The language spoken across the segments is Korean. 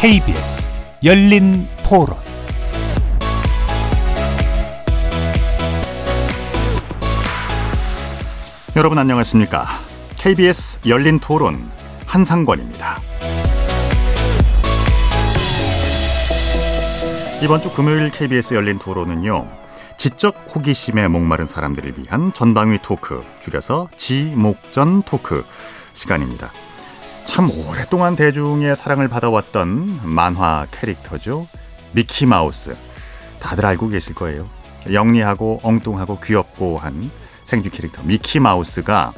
KBS 열린 토론 여러분 안녕하십니까? KBS 열린 토론 한상권입니다. 이번 주 금요일 KBS 열린 토론은요. 지적 호기심에 목마른 사람들을 위한 전방위 토크, 줄여서 지목전 토크 시간입니다. 참 오랫동안 대중의 사랑을 받아왔던 만화 캐릭터죠. 미키 마우스. 다들 알고 계실 거예요. 영리하고 엉뚱하고 귀엽고 한 생쥐 캐릭터 미키 마우스가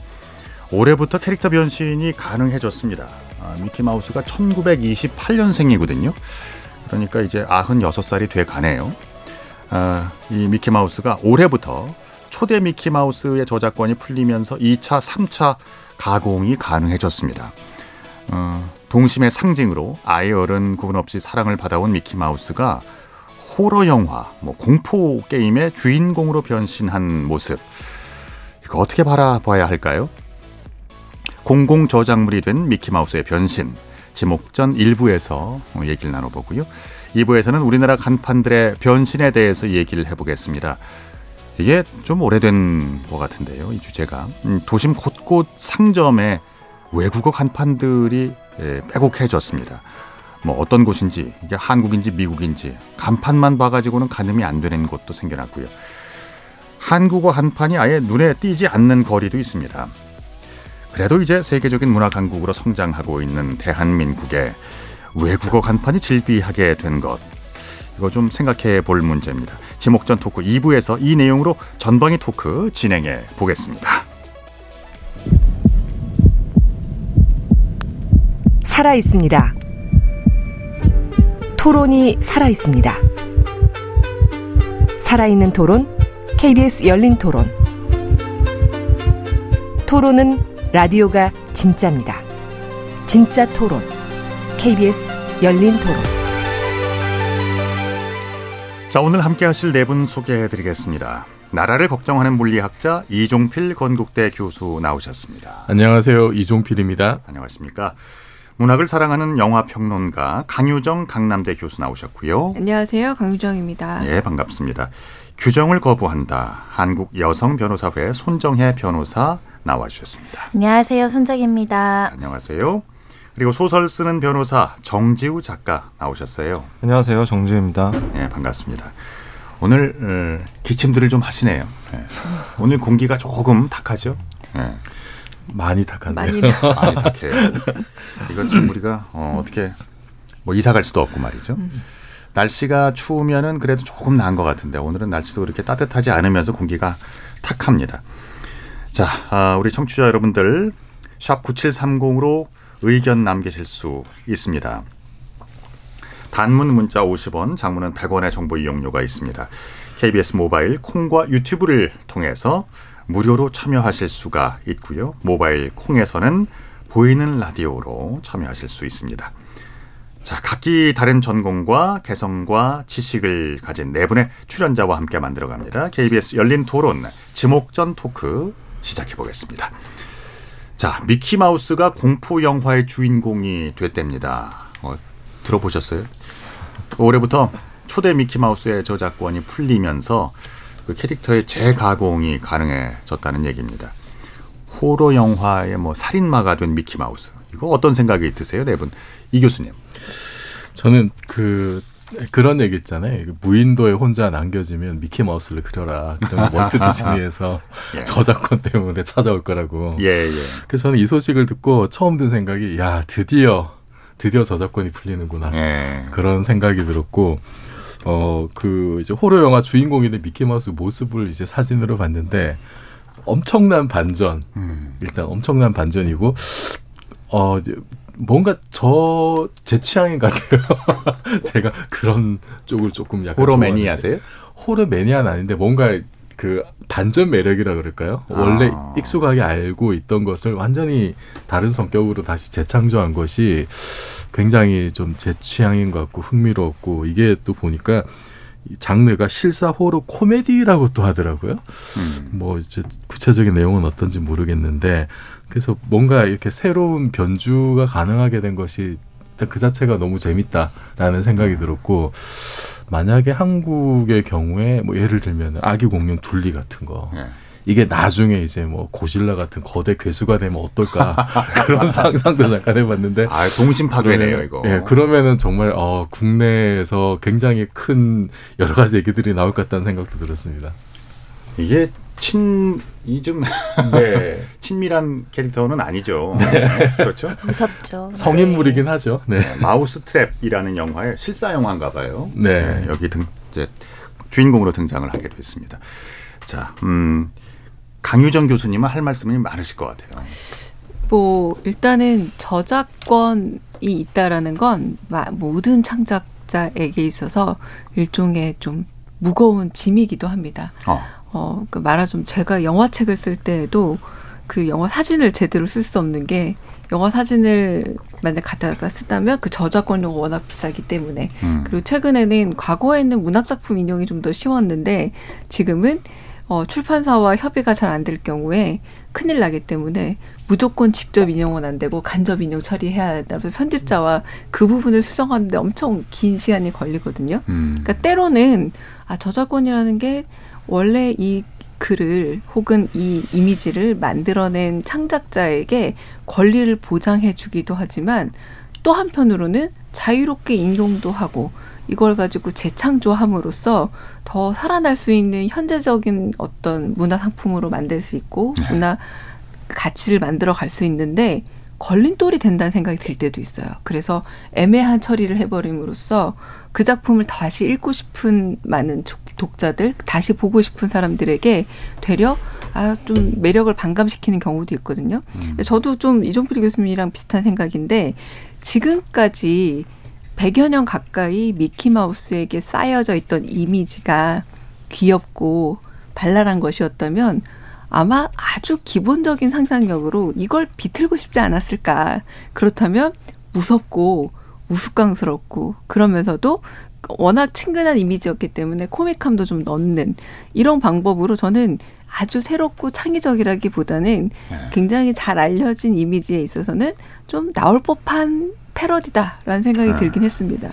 올해부터 캐릭터 변신이 가능해졌습니다. 아, 미키 마우스가 1928년생이거든요. 그러니까 이제 96살이 돼 가네요. 아, 이 미키 마우스가 올해부터 초대 미키 마우스의 저작권이 풀리면서 2차, 3차 가공이 가능해졌습니다. 어, 동심의 상징으로 아이 어른 구분 없이 사랑을 받아온 미키 마우스가 호러 영화, 뭐 공포 게임의 주인공으로 변신한 모습. 이거 어떻게 바라봐야 할까요? 공공 저작물이 된 미키마우스의 변신. 지목전 1부에서 얘기를 나눠보고요. 2부에서는 우리나라 간판들의 변신에 대해서 얘기를 해보겠습니다. 이게 좀 오래된 것 같은데요. 이 주제가 음, 도심 곳곳 상점에 외국어 간판들이 예, 빼곡해졌습니다. 뭐 어떤 곳인지 이게 한국인지 미국인지 간판만 봐가지고는 가늠이 안 되는 곳도 생겨났고요. 한국어 한판이 아예 눈에 띄지 않는 거리도 있습니다. 그래도 이제 세계적인 문화 강국으로 성장하고 있는 대한민국에 외국어 간판이 질비하게 된 것. 이거 좀 생각해 볼 문제입니다. 지목전 토크 2부에서 이 내용으로 전방위 토크 진행해 보겠습니다. 살아 있습니다. 토론이 살아 있습니다. 살아있는 토론, KBS 열린 토론. 토론은 라디오가 진짜입니다. 진짜 토론, KBS 열린 토론. 자, 오늘 함께 하실 네 분 소개해 드리겠습니다. 나라를 걱정하는 물리학자 이종필 건국대 교수 나오셨습니다. 안녕하세요. 이종필입니다. 안녕하십니까? 문학을 사랑하는 영화 평론가 강유정 강남대 교수 나오셨고요. 안녕하세요. 강유정입니다. 예, 반갑습니다. 규정을 거부한다. 한국 여성 변호사회 손정혜 변호사 나와 주셨습니다. 안녕하세요. 손정혜입니다. 안녕하세요. 그리고 소설 쓰는 변호사 정지우 작가 나오셨어요. 안녕하세요. 정지우입니다. 예, 반갑습니다. 오늘 어, 기침들을 좀 하시네요. 예. 오늘 공기가 조금 탁하죠. 예. 많이 탁한데요. 많이 많이 탁해요. 이건 참 우리가 어, 어떻게 뭐 이사 갈 수도 없고 말이죠. 날씨가 추우면은 그래도 조금 나은 것 같은데 오늘은 날씨도 그렇게 따뜻하지 않으면서 공기가 탁합니다. 자, 아, 우리 청취자 여러분들 샵 9730으로 의견 남기실 수 있습니다. 단문 문자 50원, 장문은 100원의 정보 이용료가 있습니다. KBS 모바일 콩과 유튜브를 통해서 무료로 참여하실 수가 있고요. 모바일 콩에서는 보이는 라디오로 참여하실 수 있습니다. 자, 각기 다른 전공과 개성과 지식을 가진 네 분의 출연자와 함께 만들어 갑니다. KBS 열린 토론 지목전 토크 시작해 보겠습니다. 자, 미키마우스가 공포 영화의 주인공이 됐답니다. 어, 들어보셨어요? 올해부터 초대 미키마우스의 저작권이 풀리면서 그 캐릭터의 재가공이 가능해졌다는 얘기입니다. 호러 영화의 뭐 살인마가 된 미키 마우스. 이거 어떤 생각이 드세요, 네 분? 이 교수님. 저는 그 그런 얘기 있잖아요. 그 무인도에 혼자 남겨지면 미키 마우스를 그려라. 월트 디즈니에서 예. 저작권 때문에 찾아올 거라고. 예, 예. 그래서 저는 이 소식을 듣고 처음 든 생각이 야 드디어 드디어 저작권이 풀리는구나. 예. 그런 생각이 들었고 어 그 이제 호러 영화 주인공이 된 미키 마우스 모습을 이제 사진으로 봤는데 엄청난 반전. 음. 일단 엄청난 반전이고 어 뭔가 저 제 취향인 것 같아요. 제가 그런 쪽을 조금 약간 호러. 매니아세요? 호러 매니아는 아닌데 뭔가 그 반전 매력이라 그럴까요? 원래 아. 익숙하게 알고 있던 것을 완전히 다른 성격으로 다시 재창조한 것이 굉장히 좀 제 취향인 것 같고 흥미로웠고 이게 또 보니까 이 장르가 실사 호러 코미디라고 또 하더라고요. 음. 뭐 이제 구체적인 내용은 어떤지 모르겠는데 그래서 뭔가 이렇게 새로운 변주가 가능하게 된 것이 일단 그 자체가 너무 재밌다라는 생각이 들었고 만약에 한국의 경우에 뭐 예를 들면 아기 공룡 둘리 같은 거 네. 이게 나중에 이제 뭐 고질라 같은 거대 괴수가 되면 어떨까 그런 상상도 잠깐 해봤는데 아 동심 파괴네요 이거. 예, 그러면은 정말 어, 국내에서 굉장히 큰 여러 가지 얘기들이 나올 것 같다는 생각도 들었습니다. 이게 친 이좀 네. 친밀한 캐릭터는 아니죠. 그렇죠. 무섭죠. 성인물이긴 하죠. 네. 네, 마우스 트랩이라는 영화의 실사 영화인가 봐요. 네. 여기 등 이제 주인공으로 등장을 하게 됐습니다. 자, 음, 강유정 교수님은 할 말씀이 많으실 것 같아요. 뭐 일단은 저작권이 있다라는 건 마- 모든 창작자에게 있어서 일종의 좀 무거운 짐이기도 합니다. 어, 어, 그 말하자면 제가 영화책을 쓸 때에도 그 영화 사진을 제대로 쓸 수 없는 게 영화 사진을 만약 갖다가 쓰다면 그 저작권료가 워낙 비싸기 때문에 음. 그리고 최근에는 과거에는 문학 작품 인용이 좀 더 쉬웠는데 지금은 어, 출판사와 협의가 잘 안 될 경우에 큰일 나기 때문에 무조건 직접 인용은 안 되고 간접 인용 처리해야 된다. 그래서 편집자와 그 부분을 수정하는데 엄청 긴 시간이 걸리거든요. 음. 그러니까 때로는 아 저작권이라는 게 원래 이 글을 혹은 이 이미지를 만들어낸 창작자에게 권리를 보장해 주기도 하지만 또 한편으로는 자유롭게 인용도 하고 이걸 가지고 재창조함으로써 더 살아날 수 있는 현재적인 어떤 문화 상품으로 만들 수 있고 문화 가치를 만들어 갈 수 있는데 걸림돌이 된다는 생각이 들 때도 있어요. 그래서 애매한 처리를 해버림으로써 그 작품을 다시 읽고 싶은 많은 족- 독자들, 다시 보고 싶은 사람들에게 되려 아, 좀 매력을 반감시키는 경우도 있거든요. 저도 좀 이종필 교수님이랑 비슷한 생각인데 지금까지 100여 년 가까이 미키마우스에게 쌓여져 있던 이미지가 귀엽고 발랄한 것이었다면 아마 아주 기본적인 상상력으로 이걸 비틀고 싶지 않았을까. 그렇다면 무섭고 우스꽝스럽고 그러면서도 워낙 친근한 이미지였기 때문에 코믹함도 좀 넣는 이런 방법으로 저는 아주 새롭고 창의적이라기보다는 굉장히 잘 알려진 이미지에 있어서는 좀 나올 법한 패러디다라는 생각이 아. 들긴 했습니다.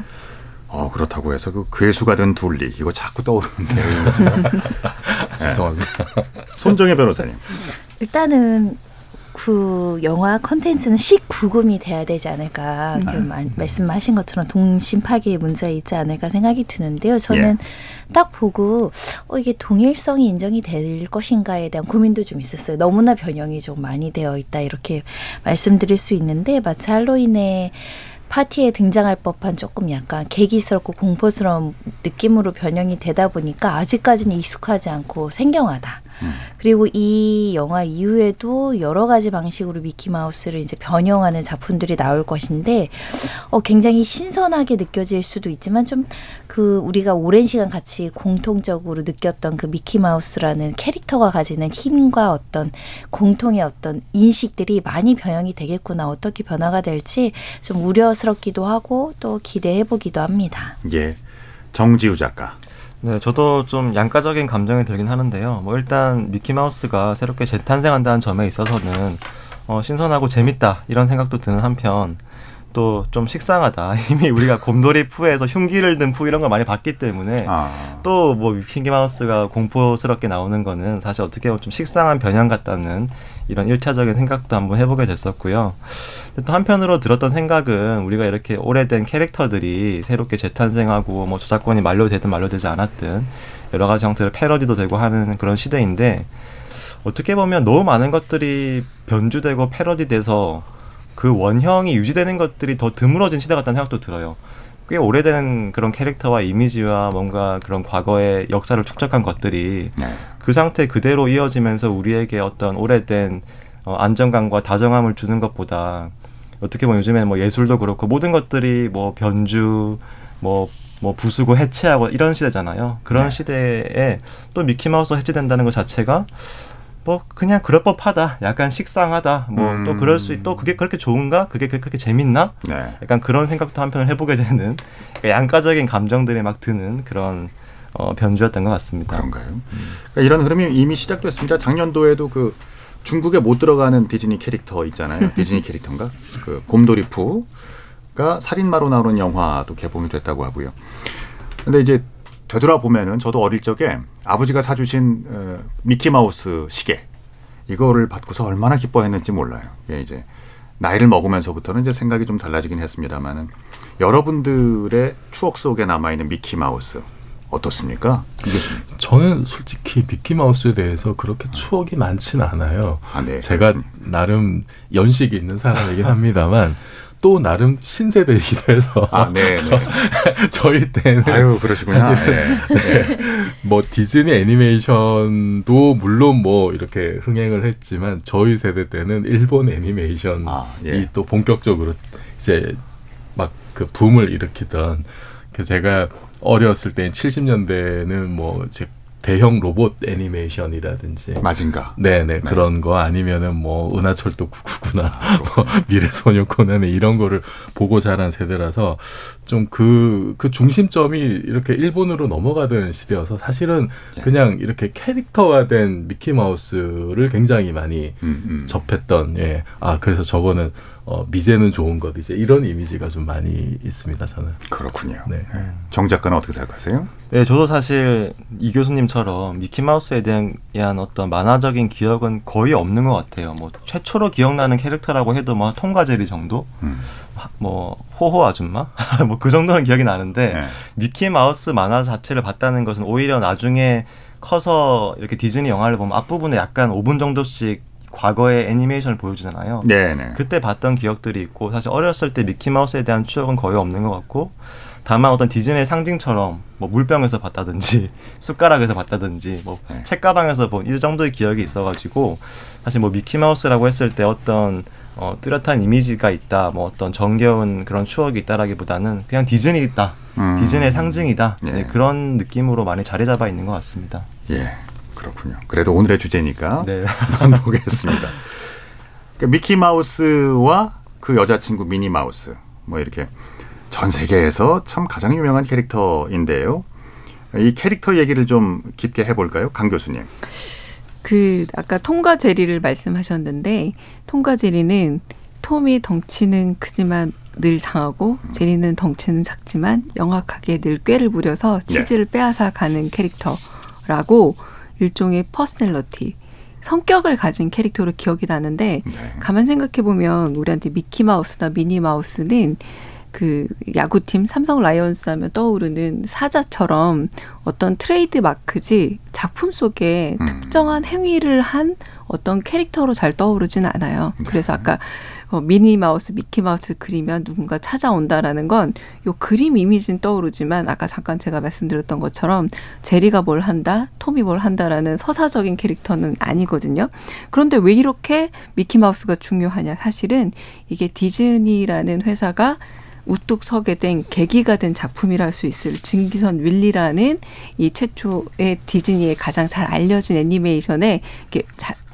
어, 그렇다고 해서 그 괴수가 된 둘리 이거 자꾸 떠오르는데요. 죄송합니다. 손정혜 변호사님. 일단은 그 영화 컨텐츠는 19금이 돼야 되지 않을까 이렇게 마- 말씀하신 것처럼 동심 파괴의 문제가 있지 않을까 생각이 드는데요. 저는 딱 보고 어 이게 동일성이 인정이 될 것인가에 대한 고민도 좀 있었어요. 너무나 변형이 좀 많이 되어 있다 이렇게 말씀드릴 수 있는데 마치 할로윈의 파티에 등장할 법한 조금 약간 계기스럽고 공포스러운 느낌으로 변형이 되다 보니까 아직까지는 익숙하지 않고 생경하다. 그리고 이 영화 이후에도 여러 가지 방식으로 미키 마우스를 이제 변형하는 작품들이 나올 것인데, 어, 굉장히 신선하게 느껴질 수도 있지만 좀 그 우리가 오랜 시간 같이 공통적으로 느꼈던 그 미키 마우스라는 캐릭터가 가지는 힘과 어떤 공통의 어떤 인식들이 많이 변형이 되겠구나. 어떻게 변화가 될지 좀 우려 스럽기도 하고 또 기대해 보기도 합니다. 예. 정지우 작가. 네, 저도 좀 양가적인 감정이 들긴 하는데요. 뭐 일단 미키마우스가 새롭게 재탄생한다는 점에 있어서는 어, 신선하고 재밌다 이런 생각도 드는 한편 또 좀 식상하다. 이미 우리가 곰돌이 푸에서 흉기를 든 푸 이런 걸 많이 봤기 때문에 아. 또뭐 미키마우스가 공포스럽게 나오는 거는 사실 어떻게 보면 좀 식상한 변형 같다는 이런 일차적인 생각도 한번 해보게 됐었고요. 또 한편으로 들었던 생각은 우리가 이렇게 오래된 캐릭터들이 새롭게 재탄생하고 뭐 저작권이 만료되든 만료되지 않았든 여러 가지 형태로 패러디도 되고 하는 그런 시대인데 어떻게 보면 너무 많은 것들이 변주되고 패러디돼서 그 원형이 유지되는 것들이 더 드물어진 시대 같다는 생각도 들어요. 꽤 오래된 그런 캐릭터와 이미지와 뭔가 그런 과거의 역사를 축적한 것들이 네. 그 상태 그대로 이어지면서 우리에게 어떤 오래된 어, 안정감과 다정함을 주는 것보다 어떻게 보면 요즘에는 뭐 예술도 그렇고 모든 것들이 뭐 변주 뭐뭐 부수고 해체하고 이런 시대잖아요. 그런 네. 시대에 또 미키마우스 해체된다는 것 자체가 뭐 그냥 그럴 법하다. 약간 식상하다. 뭐또 음. 그럴 수 있, 또 그게 그렇게 좋은가? 그게 그- 그렇게 재밌나? 네. 약간 그런 생각도 한편을 해보게 되는 양가적인 감정들이 막 드는 그런 어, 변주였던 것 같습니다. 그런가요? 그러니까 이런 흐름이 이미 시작됐습니다. 작년도에도 그 중국에 못 들어가는 디즈니 캐릭터 있잖아요. 디즈니 캐릭터인가? 그 곰돌이푸. 가 살인마로 나오는 영화도 개봉이 됐다고 하고요. 근데 이제 되돌아보면은 저도 어릴 적에 아버지가 사주신 어, 미키마우스 시계 이거를 받고서 얼마나 기뻐했는지 몰라요. 예, 이제 나이를 먹으면서부터는 이제 생각이 좀 달라지긴 했습니다만은 여러분들의 추억 속에 남아 있는 미키 마우스 어떻습니까? 이교수님. 저는 솔직히 미키 마우스에 대해서 그렇게 추억이 많지는 않아요. 아, 네. 제가 나름 연식이 있는 사람이긴 합니다만 또 나름 신세대이기도 해서 아, 네, 저, 네. 저 희 때는 아유, 그러시구나. 사실은 예, 예. 뭐 디즈니 애니메이션도 물론 뭐 이렇게 흥행을 했지만 저희 세대 때는 일본 애니메이션이 아, 예. 또 본격적으로 이제 막 그 붐을 일으키던 그 제가 어렸을 때 70년대는 뭐 이제 대형 로봇 애니메이션이라든지 마징가. 네네 그런 거 아니면은 뭐 은하철도 999나 뭐 미래소녀 코난의 이런 거를 보고 자란 세대라서 좀그그 중심점이 이렇게 일본으로 넘어가던 시대여서 사실은 예. 그냥 이렇게 캐릭터화된 미키 마우스를 굉장히 많이 음, 음. 접했던 예아 그래서 저거는 어 미제는 좋은 것 이제 이런 이미지가 좀 많이 있습니다 저는 그렇군요. 네. 정 작가는 어떻게 생각하세요? 네, 저도 사실 이 교수님처럼 미키 마우스에 대한 대한 어떤 만화적인 기억은 거의 없는 것 같아요. 뭐 최초로 기억나는 캐릭터라고 해도 뭐 톰과 제리 정도, 음. 하- 뭐 호호 아줌마, 뭐 그 정도는 기억이 나는데 네. 미키 마우스 만화 자체를 봤다는 것은 오히려 나중에 커서 이렇게 디즈니 영화를 보면 앞부분에 약간 5분 정도씩 과거의 애니메이션을 보여주잖아요. 네네. 그때 봤던 기억들이 있고 사실 어렸을 때 미키마우스에 대한 추억은 거의 없는 것 같고 다만 어떤 디즈니의 상징처럼 뭐 물병에서 봤다든지 숟가락에서 봤다든지 뭐 네. 책가방에서 본 이 정도의 기억이 있어가지고 사실 뭐 미키마우스라고 했을 때 어떤 어, 뚜렷한 이미지가 있다 뭐 어떤 정겨운 그런 추억이 있다라기보다는 그냥 디즈니 있다 음. 디즈니의 상징이다 예. 네, 그런 느낌으로 많이 자리 잡아 있는 것 같습니다. 예, 그렇군요. 그래도 오늘의 주제니까 네. 한번 보겠습니다. 그 미키 마우스와 그 여자친구 미니 마우스 뭐 이렇게 전 세계에서 참 가장 유명한 캐릭터인데요. 이 캐릭터 얘기를 좀 깊게 해볼까요, 강 교수님? 그 아까 톰과 제리를 말씀하셨는데 톰과 제리는 톰이 덩치는 크지만 늘 당하고 제리는 덩치는 작지만 영악하게 늘 꾀를 부려서 치즈를 빼앗아 가는 캐릭터라고 일종의 personality 성격을 가진 캐릭터로 기억이 나는데 네. 가만 생각해 보면 우리한테 미키 마우스나 미니 마우스는 그 야구팀 삼성 라이온스 하면 떠오르는 사자처럼 어떤 트레이드 마크지 작품 속에 음. 특정한 행위를 한 어떤 캐릭터로 잘 떠오르진 않아요. 네. 그래서 아까 어, 미니 마우스, 미키 마우스 그리면 누군가 찾아온다라는 건 요 그림 이미지는 떠오르지만 아까 잠깐 제가 말씀드렸던 것처럼 제리가 뭘 한다, 톰이 뭘 한다라는 서사적인 캐릭터는 아니거든요. 그런데 왜 이렇게 미키 마우스가 중요하냐? 사실은 이게 디즈니라는 회사가 우뚝 서게 된 계기가 된 작품이라 할 수 있을 증기선 윌리라는 이 최초의 디즈니의 가장 잘 알려진 애니메이션에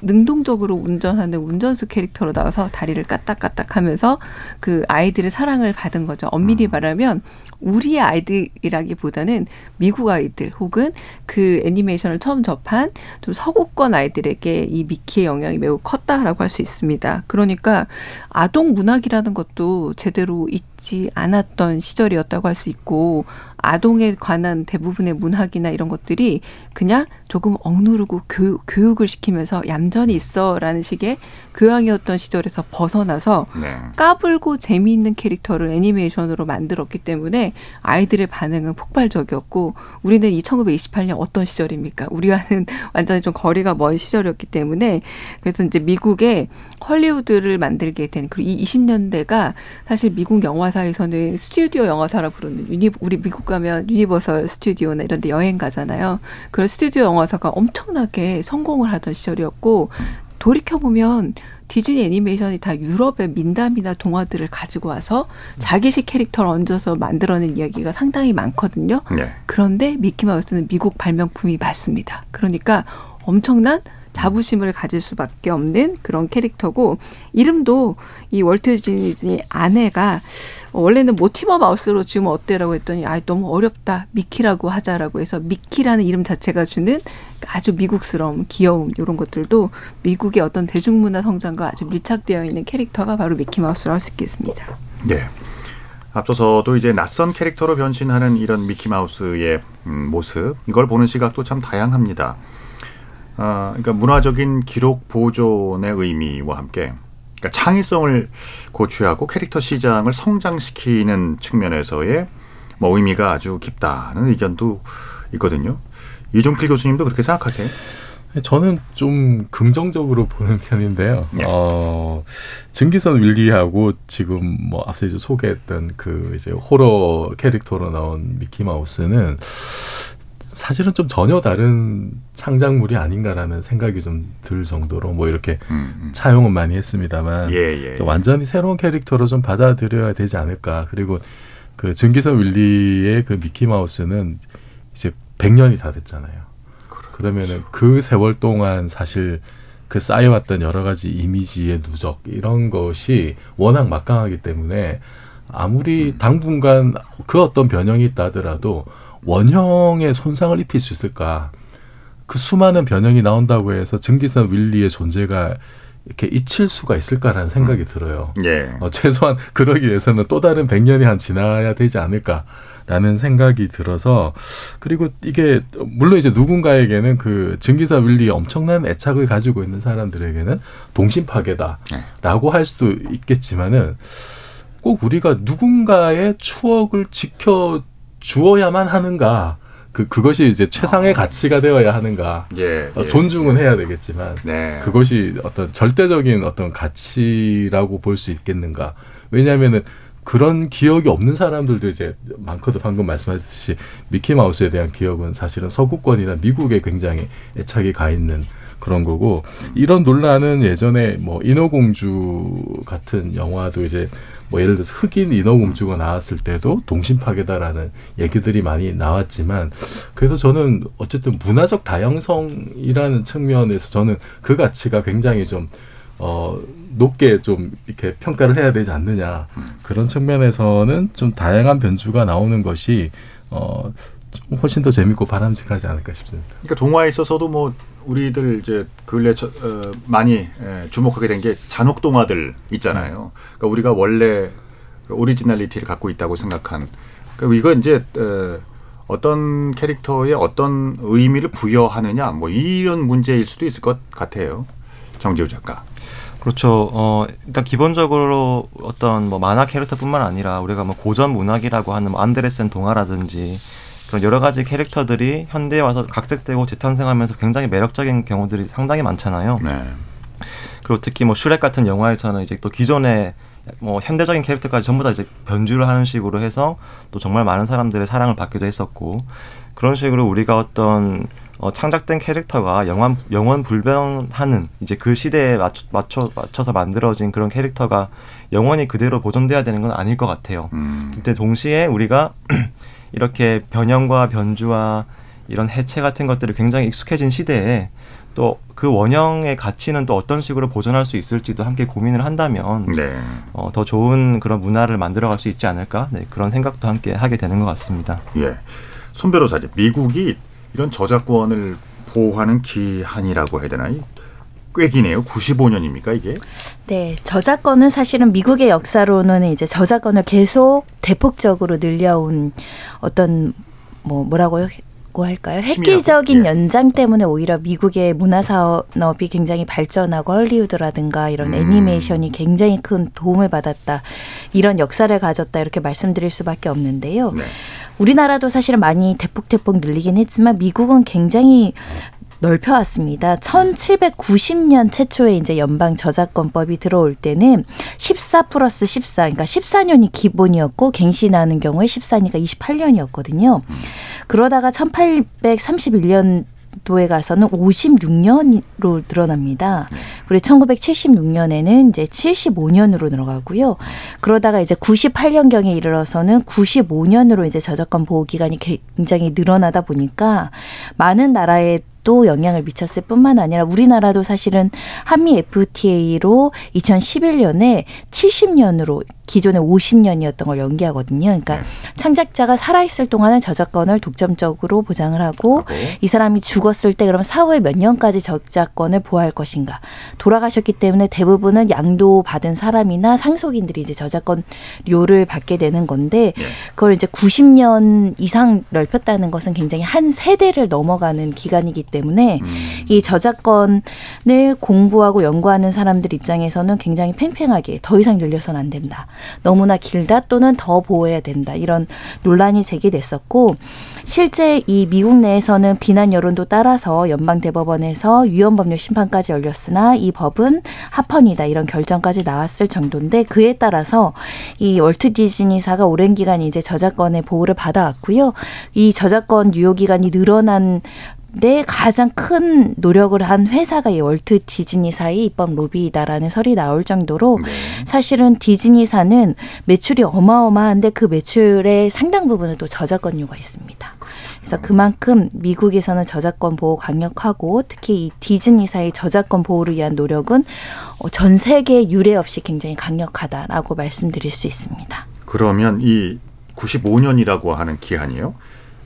능동적으로 운전하는 운전수 캐릭터로 나와서 다리를 까딱까딱 하면서 그 아이들의 사랑을 받은 거죠. 엄밀히 말하면 우리의 아이들이라기보다는 미국 아이들 혹은 그 애니메이션을 처음 접한 좀 서구권 아이들에게 이 미키의 영향이 매우 컸다라고 할 수 있습니다. 그러니까 아동 문학이라는 것도 제대로 있지 않았던 시절이었다고 할 수 있고 아동에 관한 대부분의 문학이나 이런 것들이 그냥 조금 억누르고 교육, 교육을 시키면서 얌전히 있어라는 식의 교양이었던 시절에서 벗어나서 네. 까불고 재미있는 캐릭터를 애니메이션으로 만들었기 때문에 아이들의 반응은 폭발적이었고 우리는 이 1928년 어떤 시절입니까? 우리와는 완전히 좀 거리가 먼 시절이었기 때문에 그래서 이제 미국의 헐리우드를 만들게 된 그리고 이 20년대가 사실 미국 영화사에서는 스튜디오 영화사라 부르는 유니 우리 미국 가면 유니버설 스튜디오나 이런 데 여행 가잖아요. 그런 스튜디오 영화사가 엄청나게 성공을 하던 시절이었고 돌이켜 보면 디즈니 애니메이션이 다 유럽의 민담이나 동화들을 가지고 와서 자기식 캐릭터를 얹어서 만들어낸 이야기가 상당히 많거든요. 네. 그런데 미키마우스는 미국 발명품이 맞습니다. 그러니까 엄청난 자부심을 가질 수밖에 없는 그런 캐릭터고 이름도 이 월트 디즈니 아내가 원래는 모티머 마우스로 지으면 어때라고 했더니 아 너무 어렵다 미키라고 하자라고 해서 미키라는 이름 자체가 주는 아주 미국스러움 귀여움 이런 것들도 미국의 어떤 대중문화 성장과 아주 밀착되어 있는 캐릭터가 바로 미키 마우스라고 할 수 있겠습니다. 네. 앞서서도 이제 낯선 캐릭터로 변신하는 이런 미키 마우스의 음, 모습 이걸 보는 시각도 참 다양합니다. 아, 그러니까 문화적인 기록 보존의 의미와 함께 그러니까 창의성을 고취하고 캐릭터 시장을 성장시키는 측면에서의 뭐 의미가 아주 깊다는 의견도 있거든요. 이종필 교수님도 그렇게 생각하세요? 저는 좀 긍정적으로 보는 편인데요. 네. 어, 증기선 윌리하고 지금 뭐 앞서 이제 소개했던 그 이제 호러 캐릭터로 나온 미키 마우스는 사실은 좀 전혀 다른 창작물이 아닌가라는 생각이 좀 들 정도로 뭐 이렇게 음, 음. 차용은 많이 했습니다만 예, 예. 또 완전히 새로운 캐릭터로 좀 받아들여야 되지 않을까. 그리고 그 증기선 윌리의 그 미키 마우스는 이제 100년이 다 됐잖아요. 그러면은 그 세월 동안 사실 그 쌓여왔던 여러 가지 이미지의 누적 이런 것이 워낙 막강하기 때문에 아무리 당분간 그 어떤 변형이 있다 하더라도 원형에 손상을 입힐 수 있을까? 그 수많은 변형이 나온다고 해서 증기선 윌리의 존재가 이렇게 잊힐 수가 있을까라는 생각이 들어요. 예. 어, 최소한 그러기 위해서는 또 다른 100년이 한 지나야 되지 않을까라는 생각이 들어서 그리고 이게 물론 이제 누군가에게는 그 증기사 윌리에 엄청난 애착을 가지고 있는 사람들에게는 동심 파괴다라고 할 수도 있겠지만은 꼭 우리가 누군가의 추억을 지켜 주어야만 하는가 그 그것이 이제 최상의 가치가 되어야 하는가 예. 어, 예. 존중은 해야 되겠지만 네. 그것이 어떤 절대적인 어떤 가치라고 볼 수 있겠는가? 왜냐하면은 그런 기억이 없는 사람들도 이제 많거든. 방금 말씀하셨듯이 미키 마우스에 대한 기억은 사실은 서구권이나 미국에 굉장히 애착이 가 있는 그런 거고 이런 논란은 예전에 뭐 인어공주 같은 영화도 이제 뭐 예를 들어서 흑인 인어공주가 나왔을 때도 동심 파괴다라는 얘기들이 많이 나왔지만 그래서 저는 어쨌든 문화적 다양성이라는 측면에서 저는 그 가치가 굉장히 좀 어, 높게 좀 이렇게 평가를 해야 되지 않느냐. 그런 측면에서는 좀 다양한 변주가 나오는 것이 어, 좀 훨씬 더 재밌고 바람직하지 않을까 싶습니다. 그러니까 동화에 있어서도 뭐 우리들 이제 근래 저, 어, 많이 에, 주목하게 된 게 잔혹 동화들 있잖아요. 그러니까 우리가 원래 그 originality를 갖고 있다고 생각한 그러니까 이거 이제 어, 어떤 캐릭터에 어떤 의미를 부여하느냐 뭐 이런 문제일 수도 있을 것 같아요. 정지우 작가. 그렇죠. 어, 일단 기본적으로 어떤 뭐 만화 캐릭터뿐만 아니라 우리가 뭐 고전 문학이라고 하는 뭐 안데르센 동화라든지 그런 여러 가지 캐릭터들이 현대에 와서 각색되고 재탄생하면서 굉장히 매력적인 경우들이 상당히 많잖아요. 네. 그리고 특히 뭐 슈렉 같은 영화에서는 이제 또 기존의 뭐 현대적인 캐릭터까지 전부 다 이제 변주를 하는 식으로 해서 또 정말 많은 사람들의 사랑을 받기도 했었고 그런 식으로 우리가 어떤 어, 창작된 캐릭터가 영원 영원 불변하는 이제 그 시대에 맞춰, 맞춰 맞춰서 만들어진 그런 캐릭터가 영원히 그대로 보존돼야 되는 건 아닐 것 같아요. 음. 근데 동시에 우리가 이렇게 변형과 변주와 이런 해체 같은 것들이 굉장히 익숙해진 시대에 또 그 원형의 가치는 또 어떤 식으로 보존할 수 있을지도 함께 고민을 한다면 네. 어, 더 좋은 그런 문화를 만들어갈 수 있지 않을까 네, 그런 생각도 함께 하게 되는 것 같습니다. 예. 손 변호사님, 미국이 이런 저작권을 보호하는 기한이라고 해야 되나? 꽤 기네요. 95년입니까 이게? 네, 저작권은 사실은 미국의 역사로는 이제 저작권을 계속 대폭적으로 늘려온 어떤 뭐 뭐라고요? 고 할까요? 획기적인 예. 연장 때문에 오히려 미국의 문화 산업이 굉장히 발전하고 헐리우드라든가 이런 음. 애니메이션이 굉장히 큰 도움을 받았다. 이런 역사를 가졌다. 이렇게 말씀드릴 수밖에 없는데요. 네. 우리나라도 사실은 많이 대폭대폭 늘리긴 했지만 미국은 굉장히 넓혀왔습니다. 1790년 최초에 이제 연방 저작권법이 들어올 때는 14 플러스 14, 그러니까 14년이 기본이었고 갱신하는 경우에 14니까 28년이었거든요. 그러다가 1831년 도에 가서는 56년으로 늘어납니다. 그리고 1976년에는 이제 75년으로 늘어가고요. 그러다가 이제 98년경에 이르러서는 95년으로 이제 저작권 보호 기간이 굉장히 늘어나다 보니까 많은 나라의 것도 영향을 미쳤을 뿐만 아니라 우리나라도 사실은 한미 FTA로 2011년에 70년으로 기존에 50년이었던 걸 연기하거든요. 그러니까 네. 창작자가 살아있을 동안은 저작권을 독점적으로 보장을 하고 하고. 이 사람이 죽었을 때 그럼 사후에 몇 년까지 저작권을 보호할 것인가. 돌아가셨기 때문에 대부분은 양도 받은 사람이나 상속인들이 이제 저작권료를 받게 되는 건데 예. 그걸 이제 90년 이상 넓혔다는 것은 굉장히 한 세대를 넘어가는 기간이기 때문에 음. 이 저작권을 공부하고 연구하는 사람들 입장에서는 굉장히 팽팽하게 더 이상 늘려서는 안 된다. 너무나 길다 또는 더 보호해야 된다. 이런 논란이 제기됐었고 실제 이 미국 내에서는 비난 여론도 따라서 연방 대법원에서 위헌 법률 심판까지 열렸으나 이 법은 합헌이다 이런 결정까지 나왔을 정도인데 그에 따라서 이 월트 디즈니사가 오랜 기간 이제 저작권의 보호를 받아왔고요. 이 저작권 유효 기간이 늘어난 데 가장 큰 노력을 한 회사가 이 월트 디즈니사의 입법 로비이다라는 설이 나올 정도로 네. 사실은 디즈니사는 매출이 어마어마한데 그 매출의 상당 부분은 또 저작권료가 있습니다. 그래서 그만큼 미국에서는 저작권 보호 강력하고 특히 이 디즈니사의 저작권 보호를 위한 노력은 어, 전 세계 유례 없이 굉장히 강력하다라고 말씀드릴 수 있습니다. 그러면 이 95년이라고 하는 기한이요.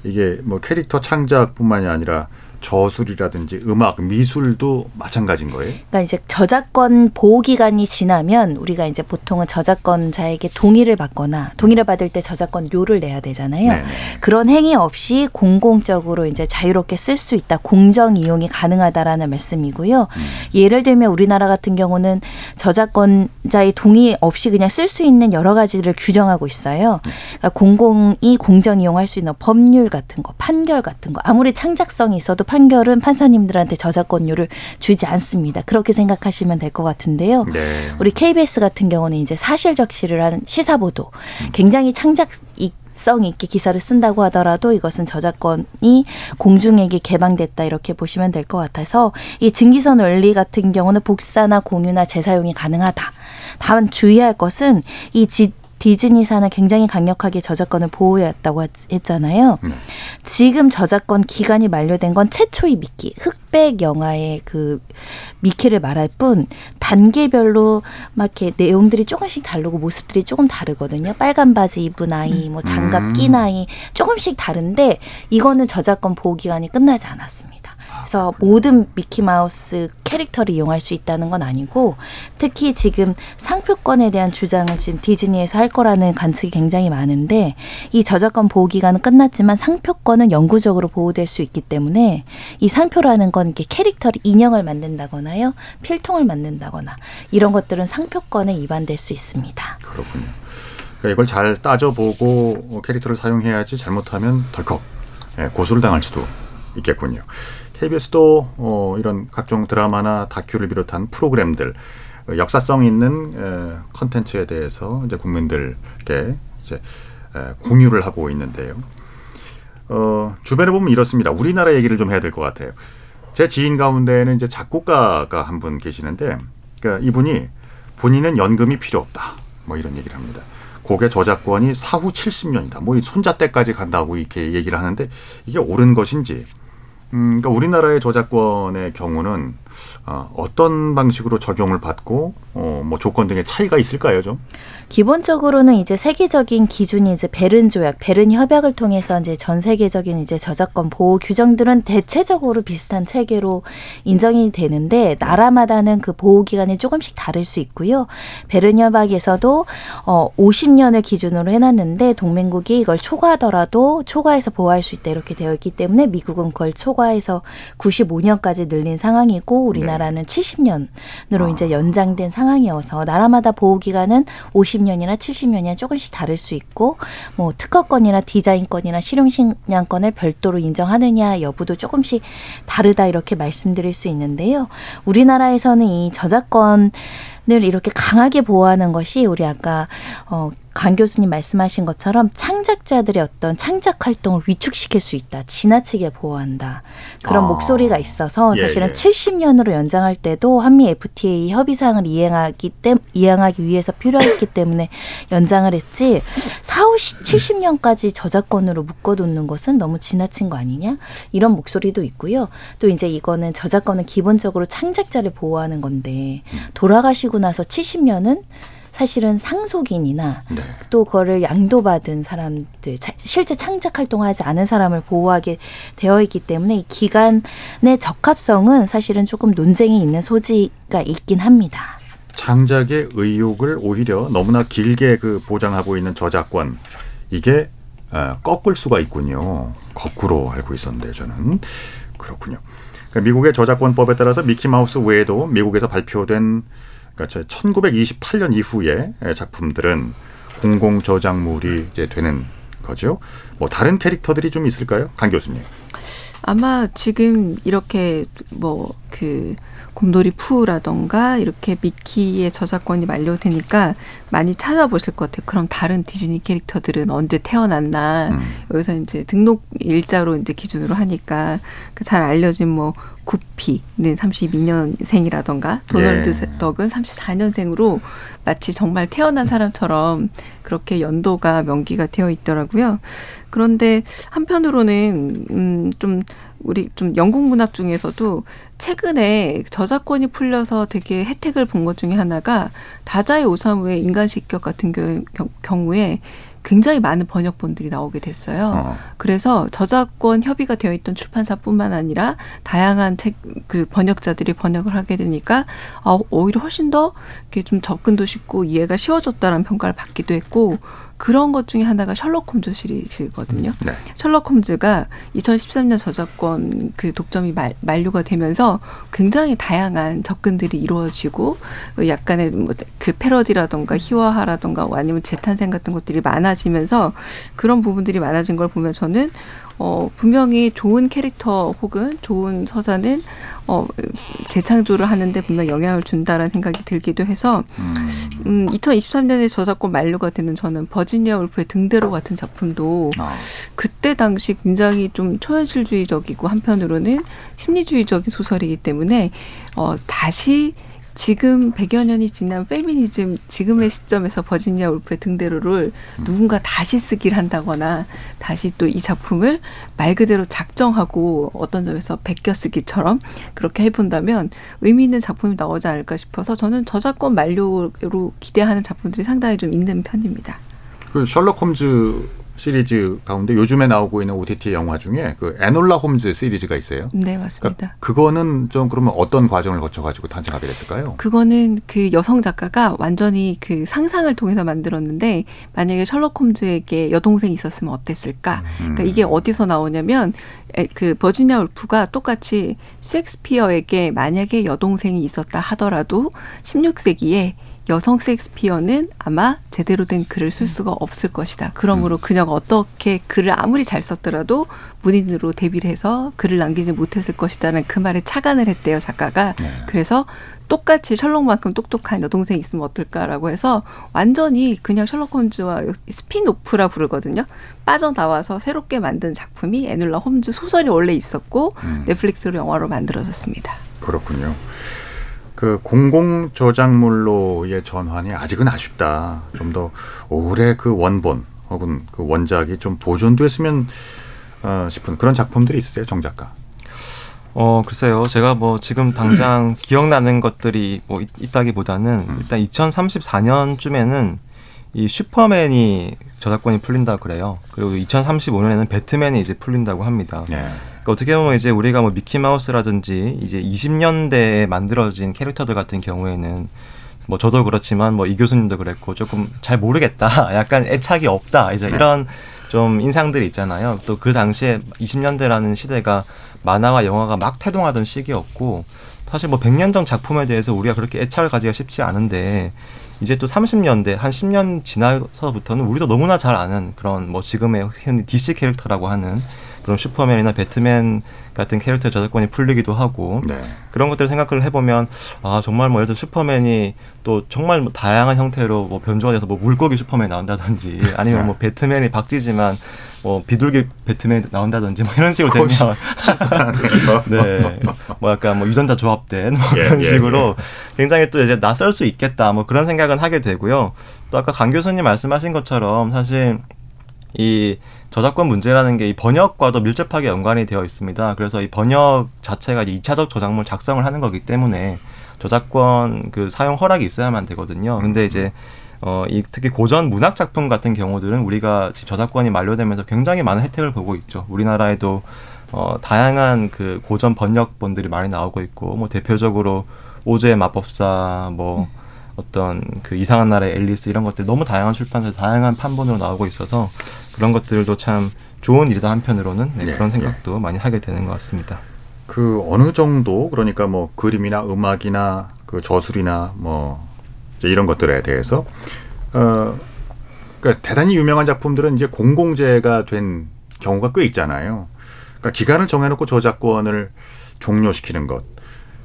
이게 뭐 캐릭터 창작뿐만이 아니라 저술이라든지 음악, 미술도 마찬가지인 거예요. 그러니까 이제 저작권 보호 기간이 지나면 우리가 이제 보통은 저작권자에게 동의를 받거나 동의를 받을 때 저작권료를 내야 되잖아요. 네. 그런 행위 없이 공공적으로 이제 자유롭게 쓸 수 있다. 공정 이용이 가능하다라는 말씀이고요. 예를 들면 우리나라 같은 경우는 저작권자의 동의 없이 그냥 쓸 수 있는 여러 가지를 규정하고 있어요. 그러니까 공공이 공정 이용할 수 있는 법률 같은 거, 판결 같은 거. 아무리 창작성이 있어도 판결은 판사님들한테 저작권료를 주지 않습니다. 그렇게 생각하시면 될 것 같은데요. 네. 우리 KBS 같은 경우는 이제 사실 적시를 한 시사 보도 굉장히 창작 성 있게 기사를 쓴다고 하더라도 이것은 저작권이 공중에게 개방됐다 이렇게 보시면 될 것 같아서 이 증기선 원리 같은 경우는 복사나 공유나 재사용이 가능하다. 다만 주의할 것은 이 지, 디즈니사는 굉장히 강력하게 저작권을 보호했다고 했잖아요. 네. 지금 저작권 기간이 만료된 건 최초의 미끼, 흑백 영화의 그 미끼를 말할 뿐 단계별로 막 이렇게 내용들이 조금씩 다르고 모습들이 조금 다르거든요. 빨간 바지 입은 아이, 뭐 장갑 음. 낀 아이 조금씩 다른데 이거는 저작권 보호 기간이 끝나지 않았습니다. 그래서 모든 미키 마우스 캐릭터를 이용할 수 있다는 건 아니고 특히 지금 상표권에 대한 주장을 지금 디즈니에서 할 거라는 관측이 굉장히 많은데 이 저작권 보호 기간은 끝났지만 상표권은 영구적으로 보호될 수 있기 때문에 이 상표라는 건 이렇게 캐릭터를 인형을 만든다거나요, 필통을 만든다거나 이런 것들은 상표권에 위반될 수 있습니다. 그렇군요. 그러니까 이걸 잘 따져보고 어, 캐릭터를 사용해야지 잘못하면 덜컥 예, 고소를 당할 수도 있겠군요. KBS도 어, 이런 각종 드라마나 다큐를 비롯한 프로그램들 어, 역사성 있는 에, 컨텐츠에 대해서 이제 국민들께 이제 에, 공유를 하고 있는데요. 어, 주변에 보면 이렇습니다. 우리나라 얘기를 좀 해야 될 것 같아요. 제 지인 가운데는 이제 작곡가가 한 분 계시는데, 그러니까 이분이 본인은 연금이 필요 없다. 뭐 이런 얘기를 합니다. 곡의 저작권이 사후 70년이다. 뭐이 손자 때까지 간다고 이렇게 얘기를 하는데 이게 옳은 것인지. 음, 그러니까 우리나라의 저작권의 경우는 어, 어떤 방식으로 적용을 받고 어, 뭐 조건 등의 차이가 있을까요, 좀? 기본적으로는 이제 세계적인 기준이 이제 베른 조약, 베른 협약을 통해서 이제 전 세계적인 이제 저작권 보호 규정들은 대체적으로 비슷한 체계로 인정이 되는데 나라마다는 그 보호 기간이 조금씩 다를 수 있고요. 베른 협약에서도 어 50년을 기준으로 해놨는데 동맹국이 이걸 초과하더라도 초과해서 보호할 수 있다 이렇게 되어 있기 때문에 미국은 그걸 초과해서 95년까지 늘린 상황이고 우리나라 는 70년으로 아. 이제 연장된 상황이어서 나라마다 보호 기간은 50년이나 70년이나 조금씩 다를 수 있고 뭐 특허권이나 디자인권이나 실용식량권을 별도로 인정하느냐 여부도 조금씩 다르다 이렇게 말씀드릴 수 있는데요. 우리나라에서는 이 저작권 을 이렇게 강하게 보호하는 것이 우리 아까 어 강 교수님 말씀하신 것처럼 창작자들의 어떤 창작 활동을 위축시킬 수 있다. 지나치게 보호한다. 그런 아. 목소리가 있어서 예, 사실은 예. 70년으로 연장할 때도 한미 FTA 협의 사항을 이행하기 때 이행하기 위해서 필요했기 때문에 연장을 했지 4, 5, 70년까지 저작권으로 묶어놓는 것은 너무 지나친 거 아니냐? 이런 목소리도 있고요. 또 이제 이거는 저작권은 기본적으로 창작자를 보호하는 건데 돌아가시고 나서 70년은 사실은 상속인이나 네. 또 그거를 양도받은 사람들, 자- 실제 창작 활동하지 않은 사람을 보호하게 되어 있기 때문에 이 기간의 적합성은 사실은 조금 논쟁이 있는 소지가 있긴 합니다. 창작의 의욕을 오히려 너무나 길게 그 보장하고 있는 저작권 이게 어, 꺾을 수가 있군요. 거꾸로 알고 있었는데 저는 그렇군요. 그러니까 미국의 저작권법에 따라서 미키마우스 외에도 미국에서 발표된 그러니까 1928년 이후의 작품들은 공공 저작물이 이제 되는 거죠. 뭐 다른 캐릭터들이 좀 있을까요, 강 교수님? 아마 지금 이렇게 뭐그 곰돌이 푸라던가 이렇게 미키의 저작권이 만료되니까 많이 찾아보실 것 같아요. 그럼 다른 디즈니 캐릭터들은 언제 태어났나 음. 여기서 이제 등록 일자로 이제 기준으로 하니까 그 잘 알려진 뭐 구피는 32년생이라던가 도널드 예. 덕은 34년생으로 마치 정말 태어난 사람처럼 그렇게 연도가 명기가 되어 있더라고요. 그런데 한편으로는 음좀 우리 좀 영국 문학 중에서도 최근에 저작권이 풀려서 되게 혜택을 본 것 중에 하나가 다자의 오사무의 인간식격 같은 경우에 굉장히 많은 번역본들이 나오게 됐어요. 어. 그래서 저작권 협의가 되어 있던 출판사뿐만 아니라 다양한 책 그 번역자들이 번역을 하게 되니까 아, 오히려 훨씬 더 이렇게 좀 접근도 쉽고 이해가 쉬워졌다는 평가를 받기도 했고 그런 것 중에 하나가 셜록 홈즈 시리즈거든요. 네. 셜록 홈즈가 2013년 저작권 그 독점이 말, 만료가 되면서 굉장히 다양한 접근들이 이루어지고 약간의 뭐 그 패러디라던가 희화화라던가 아니면 재탄생 같은 것들이 많아지면서 그런 부분들이 많아진 걸 보면 저는 어 분명히 좋은 캐릭터 혹은 좋은 서사는 어 재창조를 하는데 분명 영향을 준다라는 생각이 들기도 해서 음 2023년에 저작권 만료가 되는 저는 버지니아 울프의 등대로 같은 작품도 아. 그때 당시 굉장히 좀 초현실주의적이고 한편으로는 심리주의적인 소설이기 때문에 어 다시 지금 100여 년이 지난 페미니즘 지금의 시점에서 버지니아 울프의 등대로를 누군가 다시 쓰기를 한다거나 다시 또 이 작품을 말 그대로 작정하고 어떤 점에서 베껴 쓰기처럼 그렇게 해본다면 의미 있는 작품이 나오지 않을까 싶어서 저는 저작권 만료로 기대하는 작품들이 상당히 좀 있는 편입니다. 그 셜록 홈즈 시리즈 가운데 요즘에 나오고 있는 OTT 영화 중에 그 에놀라 홈즈 시리즈가 있어요. 네, 맞습니다. 그러니까 그거는 좀 그러면 어떤 과정을 거쳐 가지고 탄생하게 됐을까요? 그거는 그 여성 작가가 완전히 그 상상을 통해서 만들었는데 만약에 셜록 홈즈에게 여동생이 있었으면 어땠을까? 그러니까 이게 어디서 나오냐면 에, 그 버지니아 울프가 똑같이 셰익스피어에게 만약에 여동생이 있었다 하더라도 16세기에 여성 셰익스피어는 아마 제대로 된 글을 쓸 수가 없을 것이다. 그러므로 그녀가 어떻게 글을 아무리 잘 썼더라도 문인으로 데뷔를 해서 글을 남기지 못했을 것이다는 그 말에 착안을 했대요, 작가가. 그래서 똑같이 셜록만큼 똑똑한 여동생이 있으면 어떨까라고 해서 완전히 그냥 셜록 홈즈와 spin-off라 부르거든요. 빠져나와서 새롭게 만든 작품이 에놀라 홈즈 소설이 원래 있었고 넷플릭스로 영화로 만들어졌습니다. 그렇군요. 그 공공 저작물로의 전환이 아직은 아쉽다. 좀 더 오래 그 원본 혹은 그 원작이 좀 보존됐으면 어, 싶은 그런 작품들이 있으세요, 정 작가? 어 글쎄요 제가 뭐 지금 당장 기억나는 것들이 뭐 있, 있다기보다는 일단 2034년쯤에는 이 슈퍼맨이 저작권이 풀린다 그래요. 그리고 2035년에는 배트맨이 이제 풀린다고 합니다. 네. 그러니까 어떻게 보면 이제 우리가 뭐 미키 마우스라든지 이제 20년대에 만들어진 캐릭터들 같은 경우에는 뭐 저도 그렇지만 뭐 이 교수님도 그랬고 조금 잘 모르겠다 약간 애착이 없다 이제 이런 좀 인상들이 있잖아요. 또 그 당시에 20년대라는 시대가 만화와 영화가 막 태동하던 시기였고 사실 뭐 100년 전 작품에 대해서 우리가 그렇게 애착을 가지기가 쉽지 않은데 이제 또 30년대 한 10년 지나서부터는 우리도 너무나 잘 아는 그런 뭐 지금의 DC 캐릭터라고 하는 그런 슈퍼맨이나 배트맨 같은 캐릭터의 저작권이 풀리기도 하고 네. 그런 것들을 생각을 해보면 아 정말 뭐 예를 들어 슈퍼맨이 또 정말 뭐 다양한 형태로 뭐 변조가 돼서 뭐 물고기 슈퍼맨이 나온다든지 아니면 뭐 배트맨이 박쥐지만 뭐 비둘기 배트맨 나온다든지 뭐 이런 식으로 되면 네. 뭐 약간 뭐 유전자 조합된 뭐 예, 그런 예, 식으로 굉장히 또 이제 낯설 수 있겠다 뭐 그런 생각은 하게 되고요. 또 아까 강 교수님 말씀하신 것처럼 사실 이 저작권 문제라는 게 이 번역과도 밀접하게 연관이 되어 있습니다. 그래서 이 번역 자체가 이제 2차적 저작물 작성을 하는 거기 때문에 저작권 그 사용 허락이 있어야만 되거든요. 근데 이제 어, 이 특히 고전 문학 작품 같은 경우들은 우리가 저작권이 만료되면서 굉장히 많은 혜택을 보고 있죠. 우리나라에도 어, 다양한 그 고전 번역본들이 많이 나오고 있고, 뭐 대표적으로 오즈의 마법사, 뭐 어떤 그 이상한 나라의 앨리스 이런 것들 너무 다양한 출판사에 다양한 판본으로 나오고 있어서 그런 것들도 참 좋은 일이다 한편으로는 네, 예, 그런 생각도 많이 하게 되는 것 같습니다. 그 어느 정도 그러니까 뭐 그림이나 음악이나 그 저술이나 뭐 이런 것들에 대해서 어 그러니까 대단히 유명한 작품들은 이제 공공재가 된 경우가 꽤 있잖아요. 그러니까 기간을 정해놓고 저작권을 종료시키는 것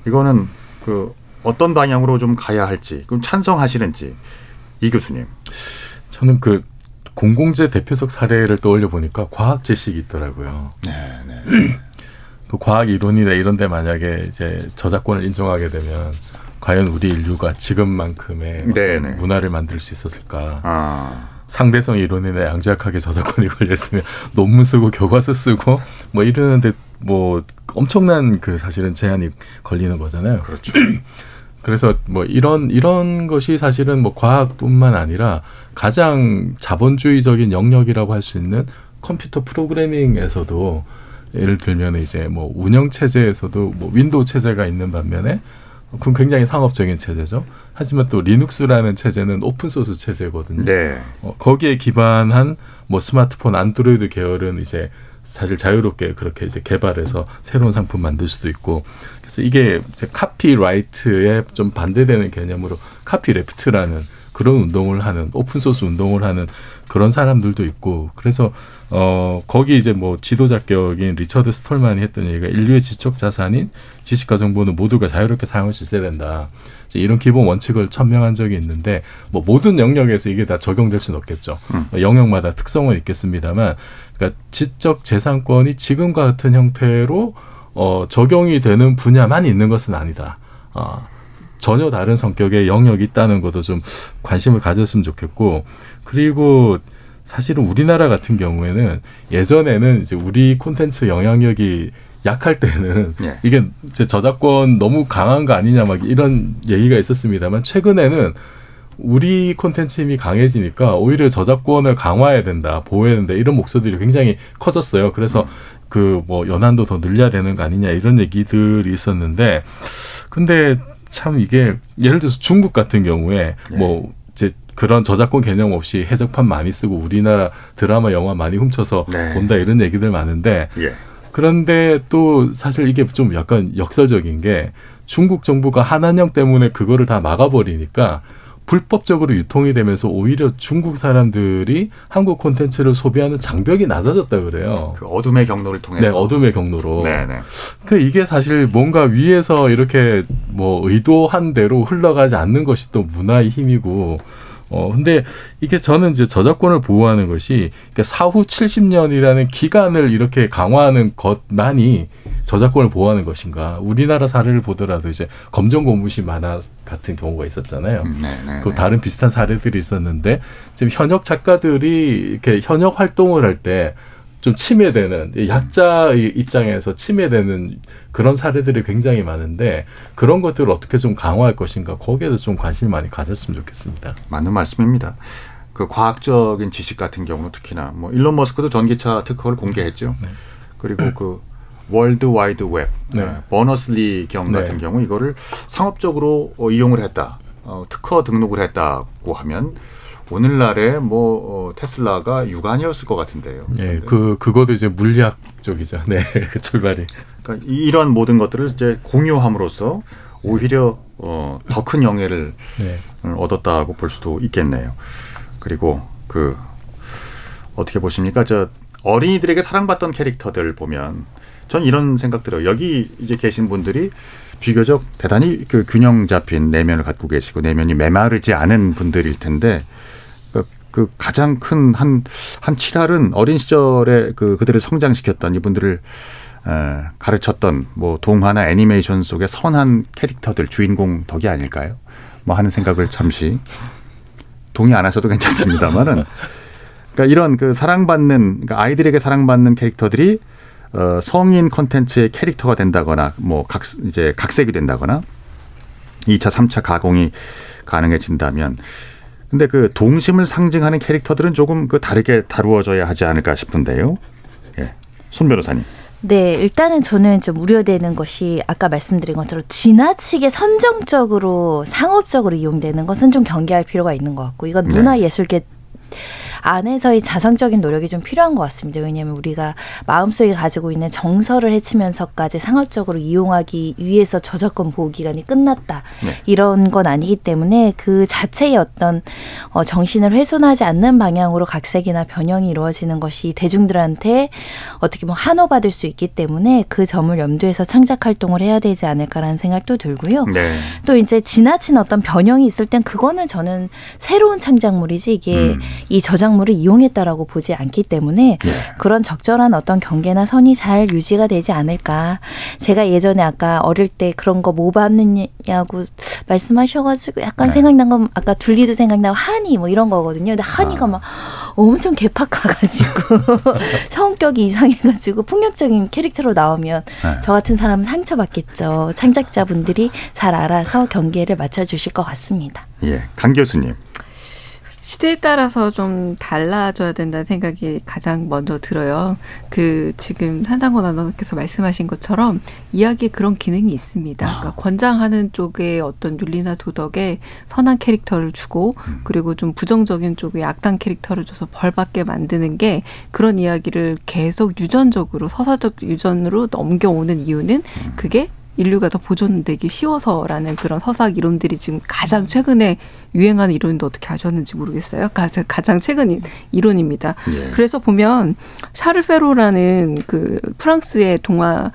이거는 그 어떤 방향으로 좀 가야 할지 그럼 찬성하시는지 이 교수님. 저는 그 공공재 대표적 사례를 떠올려 보니까 과학 지식이 있더라고요. 네, 네. 그 과학 이론이나 이런 데 만약에 이제 저작권을 인정하게 되면 과연 우리 인류가 지금만큼의 어떤 네네. 문화를 만들 수 있었을까? 아, 상대성 이론이나 양자역학에 저작권이 걸렸으면 논문 쓰고 교과서 쓰고 뭐 이러는데 뭐 엄청난 그 사실은 제한이 걸리는 거잖아요. 그렇죠. 그래서 뭐 이런 이런 것이 사실은 뭐 과학뿐만 아니라 가장 자본주의적인 영역이라고 할 수 있는 컴퓨터 프로그래밍에서도 예를 들면 이제 뭐 운영 체제에서도 뭐 윈도우 체제가 있는 반면에 그건 굉장히 상업적인 체제죠. 하지만 또 리눅스라는 체제는 open source 체제거든요. 네. 어, 거기에 기반한 뭐 스마트폰 안드로이드 계열은 이제 사실 자유롭게 그렇게 이제 개발해서 새로운 상품 만들 수도 있고 그래서 이게 이제 copyright에 좀 반대되는 개념으로 copyleft라는 그런 운동을 하는 open source 운동을 하는 그런 사람들도 있고 그래서 어 거기 이제 뭐 지도자격인 리처드 스톨만이 했던 얘기가 인류의 지적 자산인 지식과 정보는 모두가 자유롭게 사용할 수 있어야 된다. 이런 기본 원칙을 천명한 적이 있는데 뭐 모든 영역에서 이게 다 적용될 수는 없겠죠. 영역마다 특성은 있겠습니다만 그러니까 지적 재산권이 지금과 같은 형태로 어 적용이 되는 분야만 있는 것은 아니다. 아 전혀 다른 성격의 영역이 있다는 것도 좀 관심을 가졌으면 좋겠고 그리고 사실은 우리나라 같은 경우에는 예전에는 이제 우리 콘텐츠 영향력이 약할 때는 예. 이게 이제 저작권 너무 강한 거 아니냐 막 이런 얘기가 있었습니다만 최근에는 우리 콘텐츠 힘이 강해지니까 오히려 저작권을 강화해야 된다, 보호해야 된다 이런 목소리들이 굉장히 커졌어요. 그래서 그뭐 연한도 더 늘려야 되는 거 아니냐 이런 얘기들이 있었는데 근데 참 이게 예를 들어서 중국 같은 경우에 네. 뭐 이제 그런 저작권 개념 없이 해석판 많이 쓰고 우리나라 드라마 영화 많이 훔쳐서 네. 본다 이런 얘기들 많은데 예. 그런데 또 사실 이게 좀 약간 역설적인 게 중국 정부가 한한령 때문에 그거를 다 막아버리니까 불법적으로 유통이 되면서 오히려 중국 사람들이 한국 콘텐츠를 소비하는 장벽이 낮아졌다 그래요. 그 어둠의 경로를 통해서. 네, 어둠의 경로로. 네, 네. 그 이게 사실 뭔가 위에서 이렇게 뭐 의도한 대로 흘러가지 않는 것이 또 문화의 힘이고 어 근데 이게 저는 이제 저작권을 보호하는 것이 그러니까 사후 70년이라는 기간을 이렇게 강화하는 것만이 저작권을 보호하는 것인가? 우리나라 사례를 보더라도 이제 검정 고무신 만화 같은 경우가 있었잖아요. 음, 네, 네. 그 네. 다른 비슷한 사례들이 있었는데 지금 현역 작가들이 이렇게 현역 활동을 할때 좀 침해되는 이 약자의 입장에서 침해되는 그런 사례들이 굉장히 많은데 그런 것들을 어떻게 좀 강화할 것인가 거기에도 좀 관심을 많이 가졌으면 좋겠습니다. 맞는 말씀입니다. 그 과학적인 지식 같은 경우 특히나 뭐 일론 머스크도 전기차 특허를 공개했죠. 네. 그리고 그 월드 와이드 웹 네. 버너슬리 경 네. 같은 경우 이거를 상업적으로 어, 이용을 했다. 어, 특허 등록을 했다고 하면 오늘날에 뭐 어, 테슬라가 유관이었을 것 같은데요. 예, 그 그것도 이제 물리학 쪽이죠. 네, 그 출발이. 그러니까 이- 이런 모든 것들을 이제 공유함으로써 오히려 어, 더 큰 영예를 네. 얻었다고 볼 수도 있겠네요. 그리고 그 어떻게 보십니까? 저 어린이들에게 사랑받던 캐릭터들 보면 전 이런 생각 들어요. 여기 이제 계신 분들이 비교적 대단히 그 균형 잡힌 내면을 갖고 계시고 내면이 메마르지 않은 분들일 텐데 그, 그 가장 큰 한 한 칠할은 어린 시절에 그 그들을 성장시켰던 이분들을 에, 가르쳤던 뭐 동화나 애니메이션 속의 선한 캐릭터들 주인공 덕이 아닐까요? 뭐 하는 생각을 잠시 동의 안 하셔도 괜찮습니다만은 그러니까 이런 그 사랑받는 그러니까 아이들에게 사랑받는 캐릭터들이 어, 성인 컨텐츠의 캐릭터가 된다거나 뭐 각 이제 각색이 된다거나 2차, 3차 가공이 가능해진다면 근데 그 동심을 상징하는 캐릭터들은 조금 그 다르게 다루어져야 하지 않을까 싶은데요. 예. 손 변호사님. 네, 일단은 저는 좀 우려되는 것이 아까 말씀드린 것처럼 지나치게 선정적으로 상업적으로 이용되는 것은 좀 경계할 필요가 있는 것 같고 이건 네. 문화예술계 안에서의 자성적인 노력이 좀 필요한 것 같습니다. 왜냐하면 우리가 마음속에 가지고 있는 정서를 해치면서까지 상업적으로 이용하기 위해서 저작권 보호 기간이 끝났다. 네. 이런 건 아니기 때문에 그 자체의 어떤 어, 정신을 훼손하지 않는 방향으로 각색이나 변형이 이루어지는 것이 대중들한테 어떻게 보면 환호받을 수 있기 때문에 그 점을 염두에서 창작 활동을 해야 되지 않을까라는 생각도 들고요. 네. 또 이제 지나친 어떤 변형이 있을 땐 그거는 저는 새로운 창작물이지 이게 음. 이 저작 물을 이용했다라고 보지 않기 때문에 예. 그런 적절한 어떤 경계나 선이 잘 유지가 되지 않을까. 제가 예전에 아까 어릴 때 그런 거 뭐 봤느냐고 말씀하셔가지고 약간 네. 생각난 건 아까 둘리도 생각나고 한이 뭐 이런 거거든요. 근데 한이가 아. 막 엄청 개팍가가지고 성격이 이상해가지고 폭력적인 캐릭터로 나오면 네. 저 같은 사람은 상처받겠죠. 창작자분들이 잘 알아서 경계를 맞춰주실 것 같습니다. 예. 강 교수님. 시대에 따라서 좀 달라져야 된다는 생각이 가장 먼저 들어요. 그 지금 한상권 아나운서께서 말씀하신 것처럼 이야기에 그런 기능이 있습니다. 그러니까 권장하는 쪽에 어떤 윤리나 도덕에 선한 캐릭터를 주고 그리고 좀 부정적인 쪽에 악당 캐릭터를 줘서 벌받게 만드는 게 그런 이야기를 계속 유전적으로 서사적 유전으로 넘겨오는 이유는 그게 인류가 더 보존되기 쉬워서라는 그런 서사학 이론들이 지금 가장 최근에 유행하는 이론인데 어떻게 아셨는지 모르겠어요. 가장, 가장 최근 이- 이론입니다. 예. 그래서 보면 샤를 페로라는 그 프랑스의 동화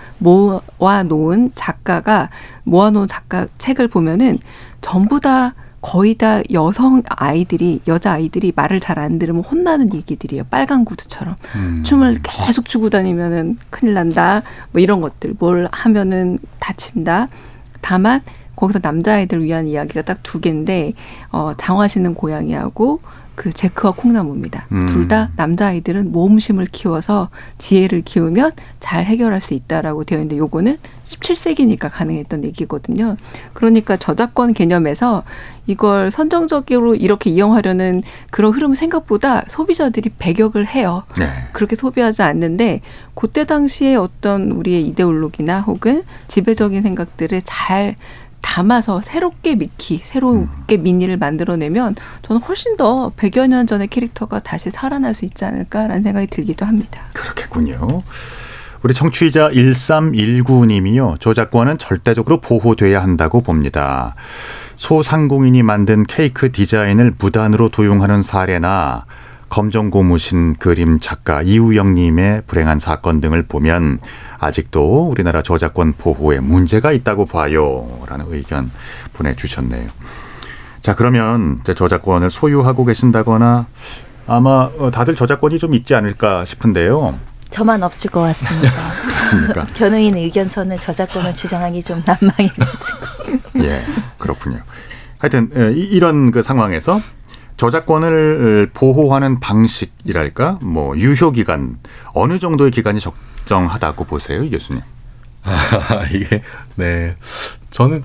모아놓은 작가가 모아놓은 작가 책을 보면은 전부 다 거의 다 여성 아이들이 여자 아이들이 말을 잘 안 들으면 혼나는 얘기들이에요. 빨간 구두처럼 음. 춤을 계속 추고 다니면은 큰일 난다. 뭐 이런 것들 뭘 하면은 다친다. 다만 거기서 남자 아이들 위한 이야기가 딱 두 개인데 어 장화시는 고양이하고 그 제크와 콩나무입니다. 음. 둘다 남자아이들은 모험심을 키워서 지혜를 키우면 잘 해결할 수 있다라고 되어 있는데 요거는 17세기니까 가능했던 얘기거든요. 그러니까 저작권 개념에서 이걸 선정적으로 이렇게 이용하려는 그런 흐름은 생각보다 소비자들이 배격을 해요. 네. 그렇게 소비하지 않는데 그때 당시에 어떤 우리의 이데올로기나 혹은 지배적인 생각들을 잘 담아서 새롭게 미키, 새롭게 미니를 만들어내면 저는 훨씬 더 100여 년 전의 캐릭터가 다시 살아날 수 있지 않을까라는 생각이 들기도 합니다. 그렇겠군요. 우리 청취자 1319님이요. 저작권은 절대적으로 보호돼야 한다고 봅니다. 소상공인이 만든 케이크 디자인을 무단으로 도용하는 사례나 검정 고무신 그림 작가 이우영 님의 불행한 사건 등을 보면 아직도 우리나라 저작권 보호에 문제가 있다고 봐요. 라는 의견 보내 주셨네요. 자, 그러면 저작권을 소유하고 계신다거나 아마 어, 다들 저작권이 좀 있지 않을까 싶은데요. 저만 없을 것 같습니다. 그렇습니까? 변호인 의견서는 저작권을 주장하기 좀 난망해가지고. 예, 그렇군요. 하여튼 예, 이- 이런 그 상황에서 저작권을 보호하는 방식이랄까, 뭐 유효 기간 어느 정도의 기간이 적정하다고 보세요, 이 교수님? 아, 이게 네 저는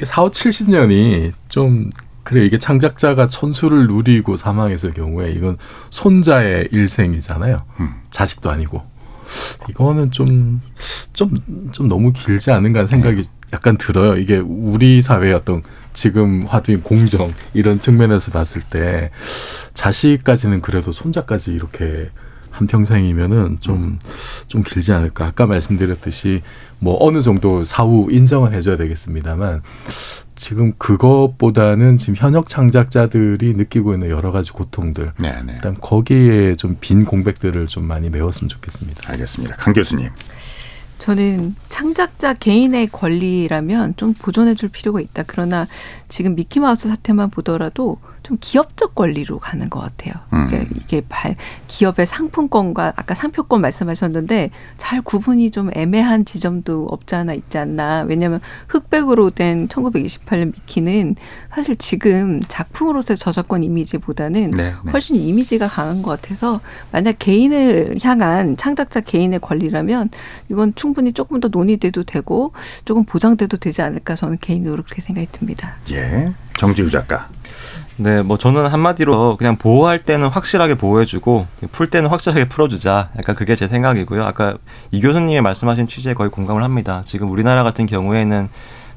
4, 5, 70년이 좀 그래 이게 창작자가 천수를 누리고 사망했을 경우에 이건 손자의 일생이잖아요. 음. 자식도 아니고 이거는 좀 좀좀 너무 길지 않은가 하는 생각이 약간 들어요. 이게 우리 사회의 어떤 지금 화두인 공정 이런 측면에서 봤을 때 자식까지는 그래도 손자까지 이렇게 한 평생이면은 좀좀 길지 않을까. 아까 말씀드렸듯이 뭐 어느 정도 사후 인정은 해줘야 되겠습니다만 지금 그것보다는 지금 현역 창작자들이 느끼고 있는 여러 가지 고통들 네, 네. 일단 거기에 좀 빈 공백들을 좀 많이 메웠으면 좋겠습니다. 알겠습니다. 강 교수님. 저는 창작자 개인의 권리라면 좀 보존해 줄 필요가 있다. 그러나 지금 미키마우스 사태만 보더라도 좀 기업적 권리로 가는 것 같아요. 음. 그러니까 이게 발, 기업의 상품권과 아까 상표권 말씀하셨는데 잘 구분이 좀 애매한 지점도 없지 않아 있지 않나. 왜냐하면 흑백으로 된 1928년 미키는 사실 지금 작품으로서의 저작권 이미지보다는 네, 네. 훨씬 이미지가 강한 것 같아서 만약 개인을 향한 창작자 개인의 권리라면 이건 충분히 조금 더 논의돼도 되고 조금 보장돼도 되지 않을까 저는 개인으로 그렇게 생각이 듭니다. 예. 정지우 작가. 네, 뭐 저는 한마디로 그냥 보호할 때는 확실하게 보호해주고 풀 때는 확실하게 풀어주자. 약간 그게 제 생각이고요. 아까 이 교수님이 말씀하신 취지에 거의 공감을 합니다. 지금 우리나라 같은 경우에는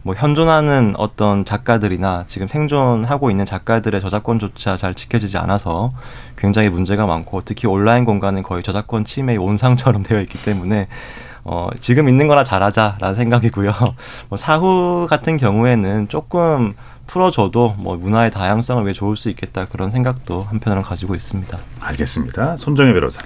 뭐 현존하는 어떤 작가들이나 지금 생존하고 있는 작가들의 저작권조차 잘 지켜지지 않아서 굉장히 문제가 많고 특히 온라인 공간은 거의 저작권 침해의 온상처럼 되어 있기 때문에 어, 지금 있는 거나 잘하자라는 생각이고요. 뭐 사후 같은 경우에는 조금 풀어줘도 뭐 문화의 다양성을 위해 좋을 수 있겠다 그런 생각도 한편으로는 가지고 있습니다. 알겠습니다. 손정혜 변호사.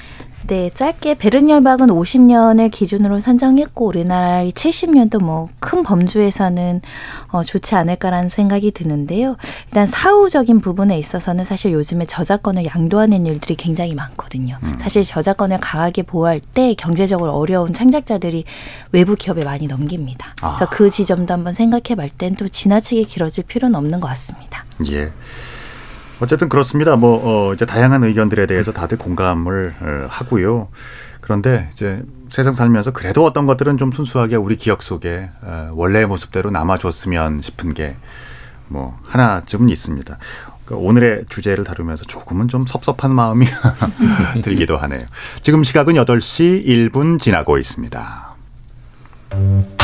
네, 짧게 베른열박은 50년을 기준으로 산정했고 우리나라의 70년도 뭐 큰 범주에서는 어, 좋지 않을까라는 생각이 드는데요. 일단 사후적인 부분에 있어서는 사실 요즘에 저작권을 양도하는 일들이 굉장히 많거든요. 사실 저작권을 강하게 보호할 때 경제적으로 어려운 창작자들이 외부 기업에 많이 넘깁니다. 그래서 아. 그 지점도 한번 생각해 볼 땐 또 지나치게 길어질 필요는 없는 것 같습니다. 예. 어쨌든 그렇습니다. 뭐 어, 이제 다양한 의견들에 대해서 다들 공감을 어, 하고요. 그런데 이제 세상 살면서 그래도 어떤 것들은 좀 순수하게 우리 기억 속에 어, 원래의 모습대로 남아줬으면 싶은 게 뭐 하나쯤은 있습니다. 그러니까 오늘의 주제를 다루면서 조금은 좀 섭섭한 마음이 들기도 하네요. 지금 시각은 8시 1분 지나고 있습니다.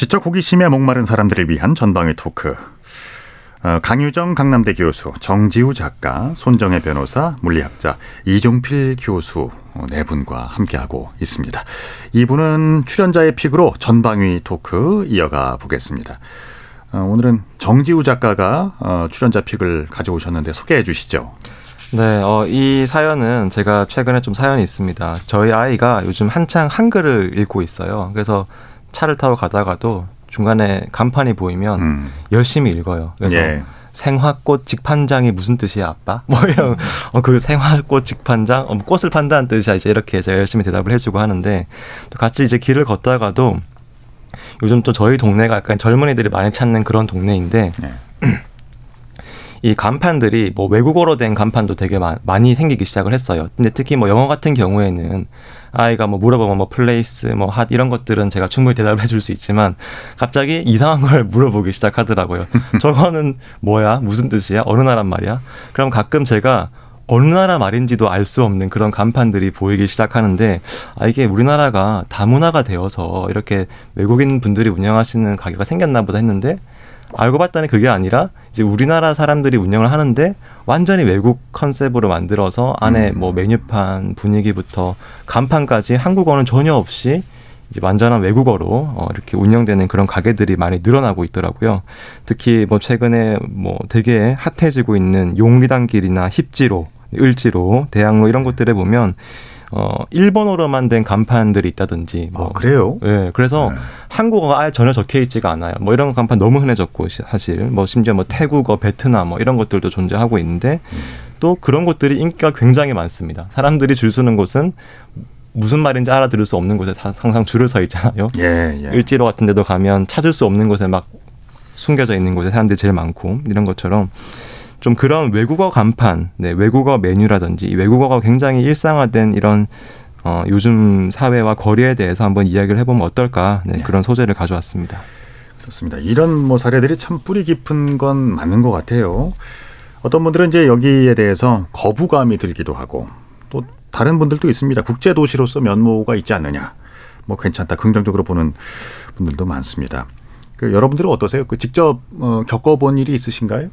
지적 호기심에 목마른 사람들을 위한 전방위 토크. 어, 강유정 강남대 교수, 정지우 작가, 손정혜 변호사, 물리학자, 이종필 교수 어, 네 분과 함께하고 있습니다. 이분은 출연자의 픽으로 전방위 토크 이어가 보겠습니다. 어, 오늘은 정지우 작가가 어, 출연자 픽을 가져오셨는데 소개해 주시죠. 네, 어, 이 사연은 제가 최근에 좀 사연이 있습니다. 저희 아이가 요즘 한창 한글을 읽고 있어요. 그래서 차를 타고 가다가도 중간에 간판이 보이면 음. 열심히 읽어요. 그래서 예. 생화꽃 직판장이 무슨 뜻이야, 아빠? 뭐 이런 어, 그 생화꽃 직판장, 어, 뭐 꽃을 판다는 뜻이야. 이제 이렇게 제가 열심히 대답을 해주고 하는데 또 같이 이제 길을 걷다가도 요즘 또 저희 동네가 약간 젊은이들이 많이 찾는 그런 동네인데 네. 이 간판들이 뭐 외국어로 된 간판도 되게 마, 많이 생기기 시작을 했어요. 근데 특히 뭐 영어 같은 경우에는 아이가 뭐 물어보면 뭐 place, 뭐 핫 이런 것들은 제가 충분히 대답을 해줄 수 있지만 갑자기 이상한 걸 물어보기 시작하더라고요. 저거는 뭐야? 무슨 뜻이야? 어느 나라 말이야? 그럼 가끔 제가 어느 나라 말인지도 알 수 없는 그런 간판들이 보이기 시작하는데 아 이게 우리나라가 다문화가 되어서 이렇게 외국인 분들이 운영하시는 가게가 생겼나 보다 했는데 알고 봤더니 그게 아니라 이제 우리나라 사람들이 운영을 하는데 완전히 외국 컨셉으로 만들어서 안에 뭐 메뉴판 분위기부터 간판까지 한국어는 전혀 없이 이제 완전한 외국어로 어, 이렇게 운영되는 그런 가게들이 많이 늘어나고 있더라고요. 특히 뭐 최근에 뭐 되게 핫해지고 있는 용리단길이나 힙지로, 을지로, 대학로 이런 곳들에 보면 어 일본어로만 된 간판들이 있다든지 뭐 어, 그래요? 예, 그래서 네. 한국어가 아예 전혀 적혀 있지가 않아요. 뭐 이런 간판 너무 흔해졌고 시- 사실 뭐 심지어 뭐 태국어, 베트남 뭐 이런 것들도 존재하고 있는데 또 그런 곳들이 인기가 굉장히 많습니다. 사람들이 줄 서는 곳은 무슨 말인지 알아들을 수 없는 곳에 다- 항상 줄을 서 있잖아요. 예, 예. 을지로 같은 데도 가면 찾을 수 없는 곳에 막 숨겨져 있는 곳에 사람들이 제일 많고 이런 것처럼 좀 그런 외국어 간판, 네, 외국어 메뉴라든지 이 외국어가 굉장히 일상화된 이런 어, 요즘 사회와 거리에 대해서 한번 이야기를 해보면 어떨까 네, 네. 그런 소재를 가져왔습니다. 그렇습니다. 이런 뭐 사례들이 참 뿌리 깊은 건 맞는 것 같아요. 어떤 분들은 이제 여기에 대해서 거부감이 들기도 하고 또 다른 분들도 있습니다. 국제 도시로서 면모가 있지 않느냐. 뭐 괜찮다. 긍정적으로 보는 분들도 많습니다. 그 여러분들은 어떠세요? 그 직접 어, 겪어본 일이 있으신가요?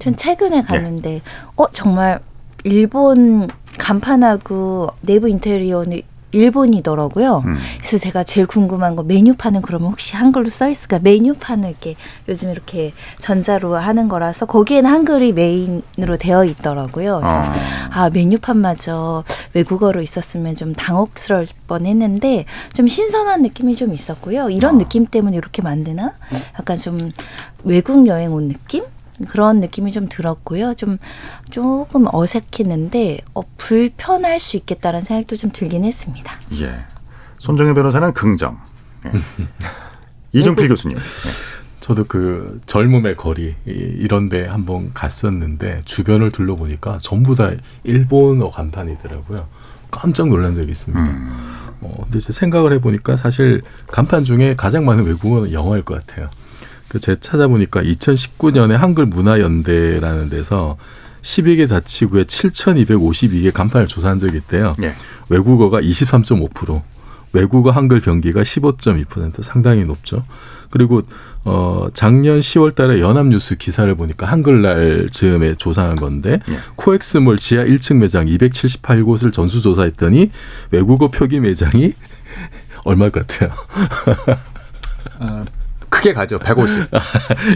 전 최근에 갔는데 어 정말 일본 간판하고 내부 인테리어는 일본이더라고요. 음. 그래서 제가 제일 궁금한 거 메뉴판은 그러면 혹시 한글로 써 있을까? 메뉴판을 이렇게 요즘 이렇게 전자로 하는 거라서 거기에는 한글이 메인으로 되어 있더라고요. 그래서 어. 아 메뉴판마저 외국어로 있었으면 좀 당혹스러울 뻔했는데 좀 신선한 느낌이 좀 있었고요. 이런 어. 느낌 때문에 이렇게 만드나? 약간 좀 외국 여행 온 느낌? 그런 느낌이 좀 들었고요. 좀 조금 어색했는데 어, 불편할 수 있겠다는 생각도 좀 들긴 했습니다. 예. 손정혜 변호사는 긍정. 예. 이중필 교수님. 예. 저도 그 젊음의 거리 이- 이런데 한번 갔었는데 주변을 둘러보니까 전부 다 일본어 간판이더라고요. 깜짝 놀란 적이 있습니다. 음. 어, 근데 이제 생각을 해보니까 사실 간판 중에 가장 많은 외국어는 영어일 것 같아요. 그 제가 찾아보니까 2019년에 한글 문화연대라는 데서 12개 자치구에 7,252개 간판을 조사한 적이 있대요. 예. 외국어가 23.5%, 외국어 한글 병기가 15.2% 상당히 높죠. 그리고 어 작년 10월 달에 연합뉴스 기사를 보니까 한글날 즈음에 조사한 건데 예. 코엑스몰 지하 1층 매장 278곳을 전수 조사했더니 외국어 표기 매장이 얼마일 것 같아요? 어, 크게 가죠. 150.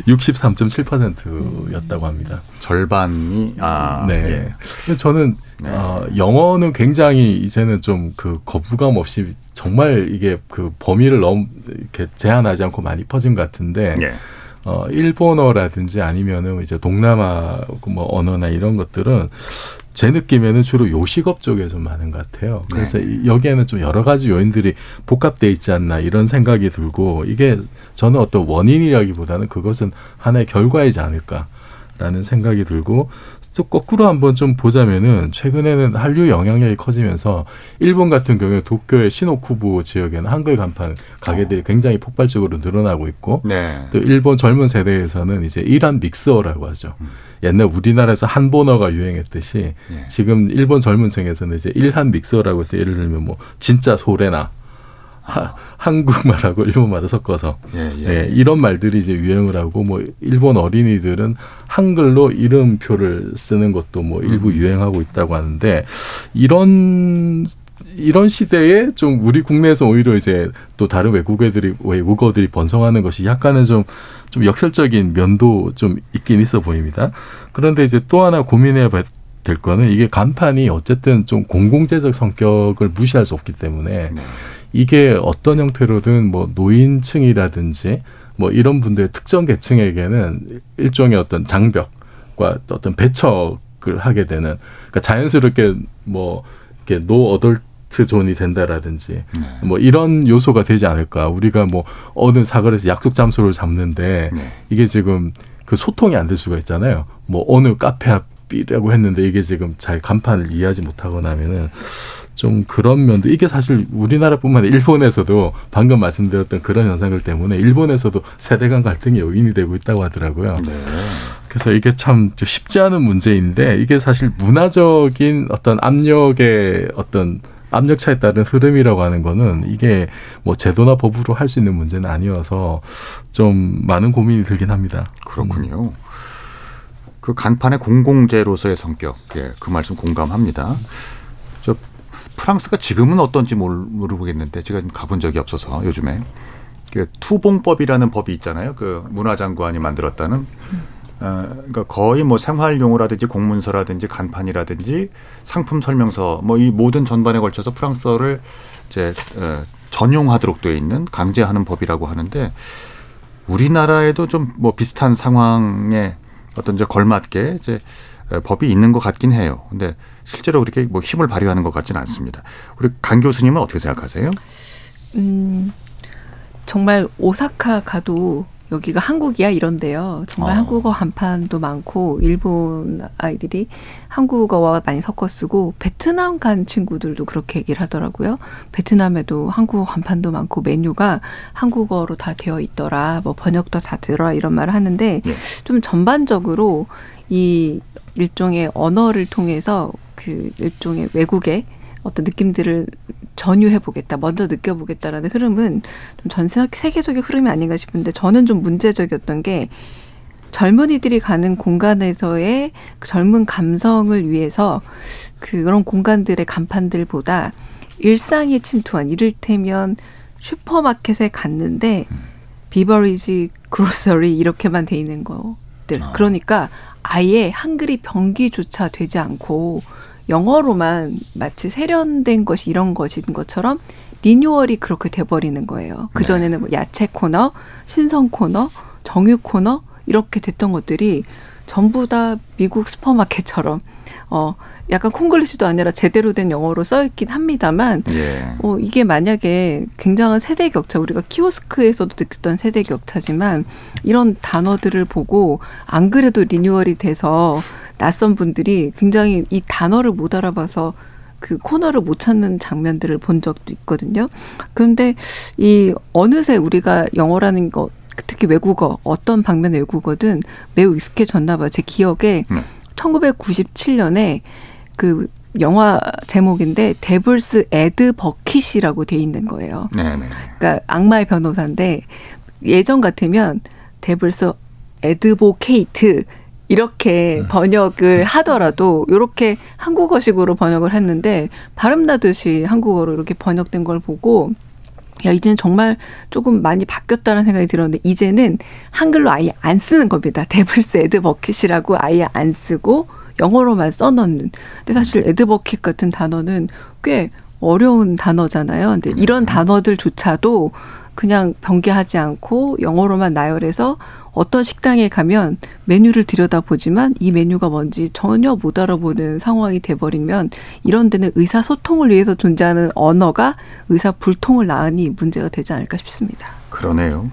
63.7%였다고 합니다. 절반이 아 네. 예. 저는 네. 어, 영어는 굉장히 이제는 좀 그 거부감 없이 정말 이게 그 범위를 너무 이렇게 제한하지 않고 많이 퍼진 것 같은데 예. 어, 일본어라든지 아니면은 이제 동남아 뭐 언어나 이런 것들은 제 느낌에는 주로 요식업 쪽에 좀 많은 것 같아요. 그래서 네. 이- 여기에는 좀 여러 가지 요인들이 복합돼 있지 않나 이런 생각이 들고 이게 저는 어떤 원인이라기보다는 그것은 하나의 결과이지 않을까라는 생각이 들고 또 거꾸로 한번 좀 보자면은 최근에는 한류 영향력이 커지면서 일본 같은 경우에 도쿄의 시노쿠부 지역에는 한글 간판 가게들이 굉장히 폭발적으로 늘어나고 있고 네. 또 일본 젊은 세대에서는 이제 이란 믹서라고 하죠. 옛날 우리나라에서 한본어가 유행했듯이 예. 지금 일본 젊은 층에서는 이제 일한 믹서라고 해서 예를 들면 뭐 진짜 소래나 하, 한국말하고 일본말을 섞어서 예, 예. 예, 이런 말들이 이제 유행을 하고 뭐 일본 어린이들은 한글로 이름표를 쓰는 것도 뭐 일부 유행하고 있다고 하는데 이런 이런 시대에 좀 우리 국내에서 오히려 이제 또 다른 외국 애들이 외국어들이 번성하는 것이 약간은 좀 좀 역설적인 면도 좀 있긴 있어 보입니다. 그런데 이제 또 하나 고민해야 될 거는 이게 간판이 어쨌든 좀 공공재적 성격을 무시할 수 없기 때문에 네. 이게 어떤 형태로든 뭐 노인층이라든지 뭐 이런 분들의 특정 계층에게는 일종의 어떤 장벽과 어떤 배척을 하게 되는 그러니까 자연스럽게 뭐 이렇게 no adult zone이 된다라든지 네. 뭐 이런 요소가 되지 않을까 우리가 뭐 어느 사거리에서 약속 장소를 잡는데 네. 이게 지금 그 소통이 안 될 수가 있잖아요 뭐 어느 카페 앞이라고 했는데 이게 지금 잘 간판을 이해하지 못하거나 하면은 좀 그런 면도 이게 사실 우리나라뿐만 아니라 일본에서도 방금 말씀드렸던 그런 현상들 때문에 일본에서도 세대 간 갈등의 요인이 되고 있다고 하더라고요. 네. 그래서 이게 참좀 쉽지 않은 문제인데 이게 사실 문화적인 어떤 압력의 어떤 압력차에 따른 흐름이라고 하는 거는 이게 뭐 제도나 법으로 할 수 있는 문제는 아니어서 좀 많은 고민이 들긴 합니다. 그렇군요. 그 간판의 공공재로서의 성격, 예, 그 말씀 공감합니다. 저 프랑스가 지금은 어떤지 모르, 모르겠는데 제가 좀 가본 적이 없어서 요즘에 그 투봉법이라는 법이 있잖아요. 그 문화장관이 만들었다는. 어, 그러니까 거의 뭐 생활용어라든지 공문서라든지 간판이라든지 상품 설명서 뭐 이 모든 전반에 걸쳐서 프랑스어를 이제 어, 전용하도록 되어 있는 강제하는 법이라고 하는데 우리나라에도 좀 뭐 비슷한 상황에 어떤 이제 걸맞게 이제 에, 법이 있는 것 같긴 해요. 근데 실제로 그렇게 뭐 힘을 발휘하는 것 같지는 않습니다. 우리 강 교수님은 어떻게 생각하세요? 음, 정말 오사카 가도 여기가 한국이야 이런데요. 정말 어. 한국어 간판도 많고 일본 아이들이 한국어와 많이 섞어 쓰고 베트남 간 친구들도 그렇게 얘기를 하더라고요. 베트남에도 한국어 간판도 많고 메뉴가 한국어로 다 되어 있더라. 뭐 번역도 다 들어라 이런 말을 하는데 예. 좀 전반적으로 이 일종의 언어를 통해서 그 일종의 외국의 어떤 느낌들을 전유해 보겠다, 먼저 느껴보겠다라는 흐름은 좀 전 세계적인 흐름이 아닌가 싶은데 저는 좀 문제적이었던 게 젊은이들이 가는 공간에서의 그 젊은 감성을 위해서 그런 공간들의 간판들보다 일상에 침투한 이를테면 슈퍼마켓에 갔는데 beverage grocery 이렇게만 돼 있는 것들. 그러니까 아예 한글이 병기조차 되지 않고 영어로만 마치 세련된 것이 이런 것인 것처럼 리뉴얼이 그렇게 돼버리는 거예요. 그 전에는 뭐 야채 코너, 신선 코너, 정유 코너 이렇게 됐던 것들이 전부 다 미국 슈퍼마켓처럼 어 약간 콩글리시도 아니라 제대로 된 영어로 써 있긴 합니다만 예. 어, 이게 만약에 굉장한 세대 격차, 우리가 키오스크에서도 느꼈던 세대 격차지만 이런 단어들을 보고 안 그래도 리뉴얼이 돼서 낯선 분들이 굉장히 이 단어를 못 알아봐서 그 코너를 못 찾는 장면들을 본 적도 있거든요. 그런데 이 어느새 우리가 영어라는 거 특히 외국어 어떤 방면의 외국어든 매우 익숙해졌나 봐요. 제 기억에 네. 1997년에 그 영화 제목인데 Devil's Advocate이라고 돼 있는 거예요. 네네. 그러니까 악마의 변호사인데 예전 같으면 Devil's Advocate 이렇게 번역을 하더라도 이렇게 한국어식으로 번역을 했는데 발음 나듯이 한국어로 이렇게 번역된 걸 보고 야 이제는 정말 조금 많이 바뀌었다는 생각이 들었는데 이제는 한글로 아예 안 쓰는 겁니다. 데블스 에드버킷이라고 아예 안 쓰고 영어로만 써놓는. 근데 사실 에드버킷 같은 단어는 꽤 어려운 단어잖아요. 근데 이런 단어들조차도 그냥 변기하지 않고 영어로만 나열해서 어떤 식당에 가면 메뉴를 들여다보지만 이 메뉴가 뭔지 전혀 못 알아보는 상황이 돼버리면 이런 데는 의사소통을 위해서 존재하는 언어가 의사불통을 낳으니 문제가 되지 않을까 싶습니다. 그러네요.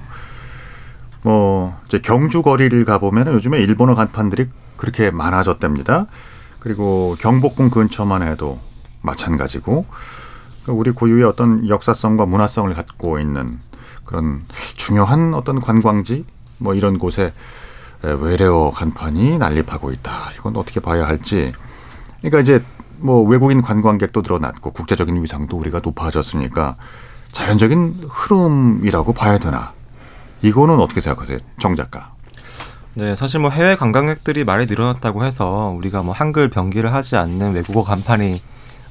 뭐 이제 경주 거리를 가보면 요즘에 일본어 간판들이 그렇게 많아졌답니다. 그리고 경복궁 근처만 해도 마찬가지고 그러니까 우리 고유의 어떤 역사성과 문화성을 갖고 있는 그런 중요한 어떤 관광지 뭐 이런 곳에 외래어 간판이 난립하고 있다. 이건 어떻게 봐야 할지. 그러니까 이제 뭐 외국인 관광객도 늘어났고 국제적인 위상도 우리가 높아졌으니까 자연적인 흐름이라고 봐야 되나? 이거는 어떻게 생각하세요, 정 작가? 네, 사실 뭐 해외 관광객들이 많이 늘어났다고 해서 우리가 뭐 한글 병기를 하지 않는 외국어 간판이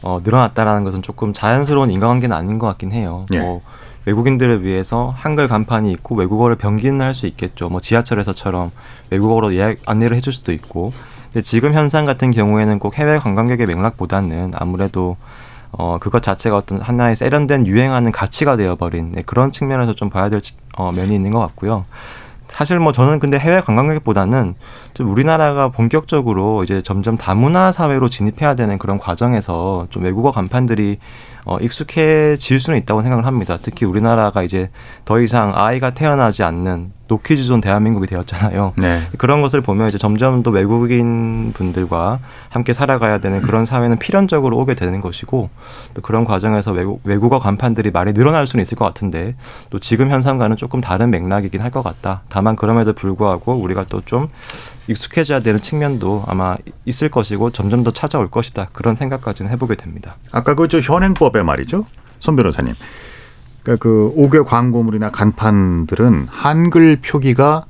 어, 늘어났다라는 것은 조금 자연스러운 인과관계는 아닌 것 같긴 해요. 예. 뭐 외국인들을 위해서 한글 간판이 있고 외국어를 병기는 할 수 있겠죠. 뭐 지하철에서처럼 외국어로 예약 안내를 해줄 수도 있고. 근데 지금 현상 같은 경우에는 꼭 해외 관광객의 맥락보다는 아무래도 어 그것 자체가 어떤 하나의 세련된 유행하는 가치가 되어버린 네, 그런 측면에서 좀 봐야 될 어, 면이 있는 것 같고요. 사실 뭐 저는 근데 해외 관광객보다는 좀 우리나라가 본격적으로 이제 점점 다문화 사회로 진입해야 되는 그런 과정에서 좀 외국어 간판들이 어, 익숙해질 수는 있다고 생각을 합니다. 특히 우리나라가 이제 더 이상 아이가 태어나지 않는 노키즈존 대한민국이 되었잖아요. 네. 그런 것을 보면 이제 점점 더 외국인 분들과 함께 살아가야 되는 그런 사회는 필연적으로 오게 되는 것이고 또 그런 과정에서 외국, 외국어 간판들이 많이 늘어날 수는 있을 것 같은데 또 지금 현상과는 조금 다른 맥락이긴 할 것 같다. 다만 그럼에도 불구하고 우리가 또 좀 익숙해져야 되는 측면도 아마 있을 것이고 점점 더 찾아올 것이다. 그런 생각까지는 해보게 됩니다. 아까 그 저 현행법에 말이죠, 손 변호사님. 그러니까 그 5개 광고물이나 간판들은 한글 표기가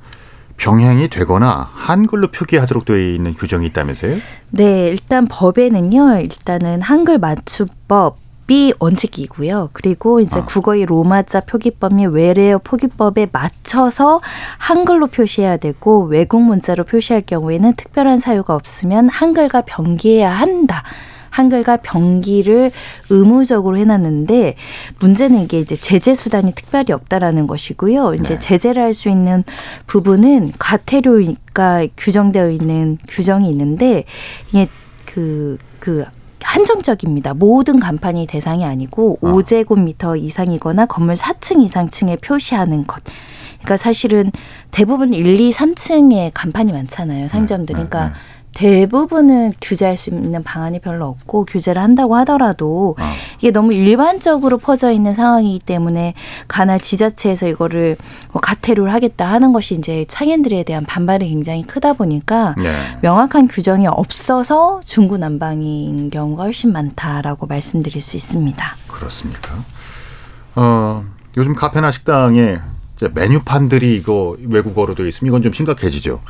병행이 되거나 한글로 표기하도록 되어 있는 규정이 있다면서요? 네, 일단 법에는요. 일단은 한글 맞춤법 이 원칙이고요. 그리고 이제 아. 국어의 로마자 표기법 및 외래어 표기법에 맞춰서 한글로 표시해야 되고 외국 문자로 표시할 경우에는 특별한 사유가 없으면 한글과 병기해야 한다. 한글과 병기를 의무적으로 해놨는데 문제는 이게 이제 제재 수단이 특별히 없다라는 것이고요. 이제 네. 제재를 할 수 있는 부분은 과태료가 규정되어 있는 규정이 있는데 이게 그, 그, 한정적입니다. 모든 간판이 대상이 아니고 아. 5제곱미터 이상이거나 건물 4층 이상 층에 표시하는 것. 그러니까 사실은 대부분 1, 2, 3층에 간판이 많잖아요. 상점들. 네, 그러니까 대부분은 규제할 수 있는 방안이 별로 없고 규제를 한다고 하더라도 어. 이게 너무 일반적으로 퍼져 있는 상황이기 때문에 가나 지자체에서 이거를 뭐 가태료를 하겠다 하는 것이 이제 창현들에 대한 반발이 굉장히 크다 보니까 네. 명확한 규정이 없어서 중구난방인 경우가 훨씬 많다라고 말씀드릴 수 있습니다. 그렇습니까? 어, 요즘 카페나 식당에 메뉴판들이 이거 외국어로 되어 있으면 이건 좀 심각해지죠.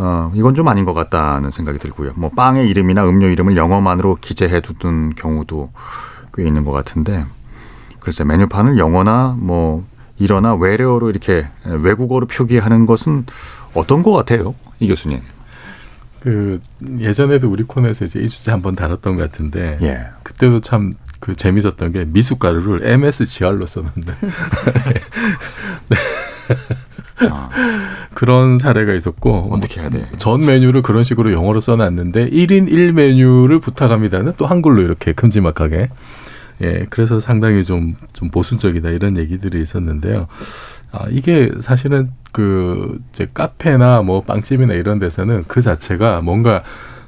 어, 이건 좀 아닌 것 같다는 생각이 들고요. 뭐 빵의 이름이나 음료 이름을 영어만으로 기재해 두던 경우도 꽤 있는 것 같은데 글쎄 메뉴판을 영어나 뭐 일어나 외래어로 이렇게 외국어로 표기하는 것은 어떤 것 같아요, 이 교수님? 그 예전에도 우리 코너에서 이제 이 주제 한번 다뤘던 것 같은데 예. 그때도 참 그 재밌었던 게 미숫가루를 MSGR로 썼는데 네. 그런 사례가 있었고 어떻게 해야 돼? 전 메뉴를 그런 식으로 영어로 써놨는데 1인 1 메뉴를 부탁합니다는 또 한글로 이렇게 큼지막하게 예 그래서 상당히 좀 좀 보수적이다 이런 얘기들이 있었는데요. 아 이게 사실은 그 이제 카페나 뭐 빵집이나 이런 데서는 그 자체가 뭔가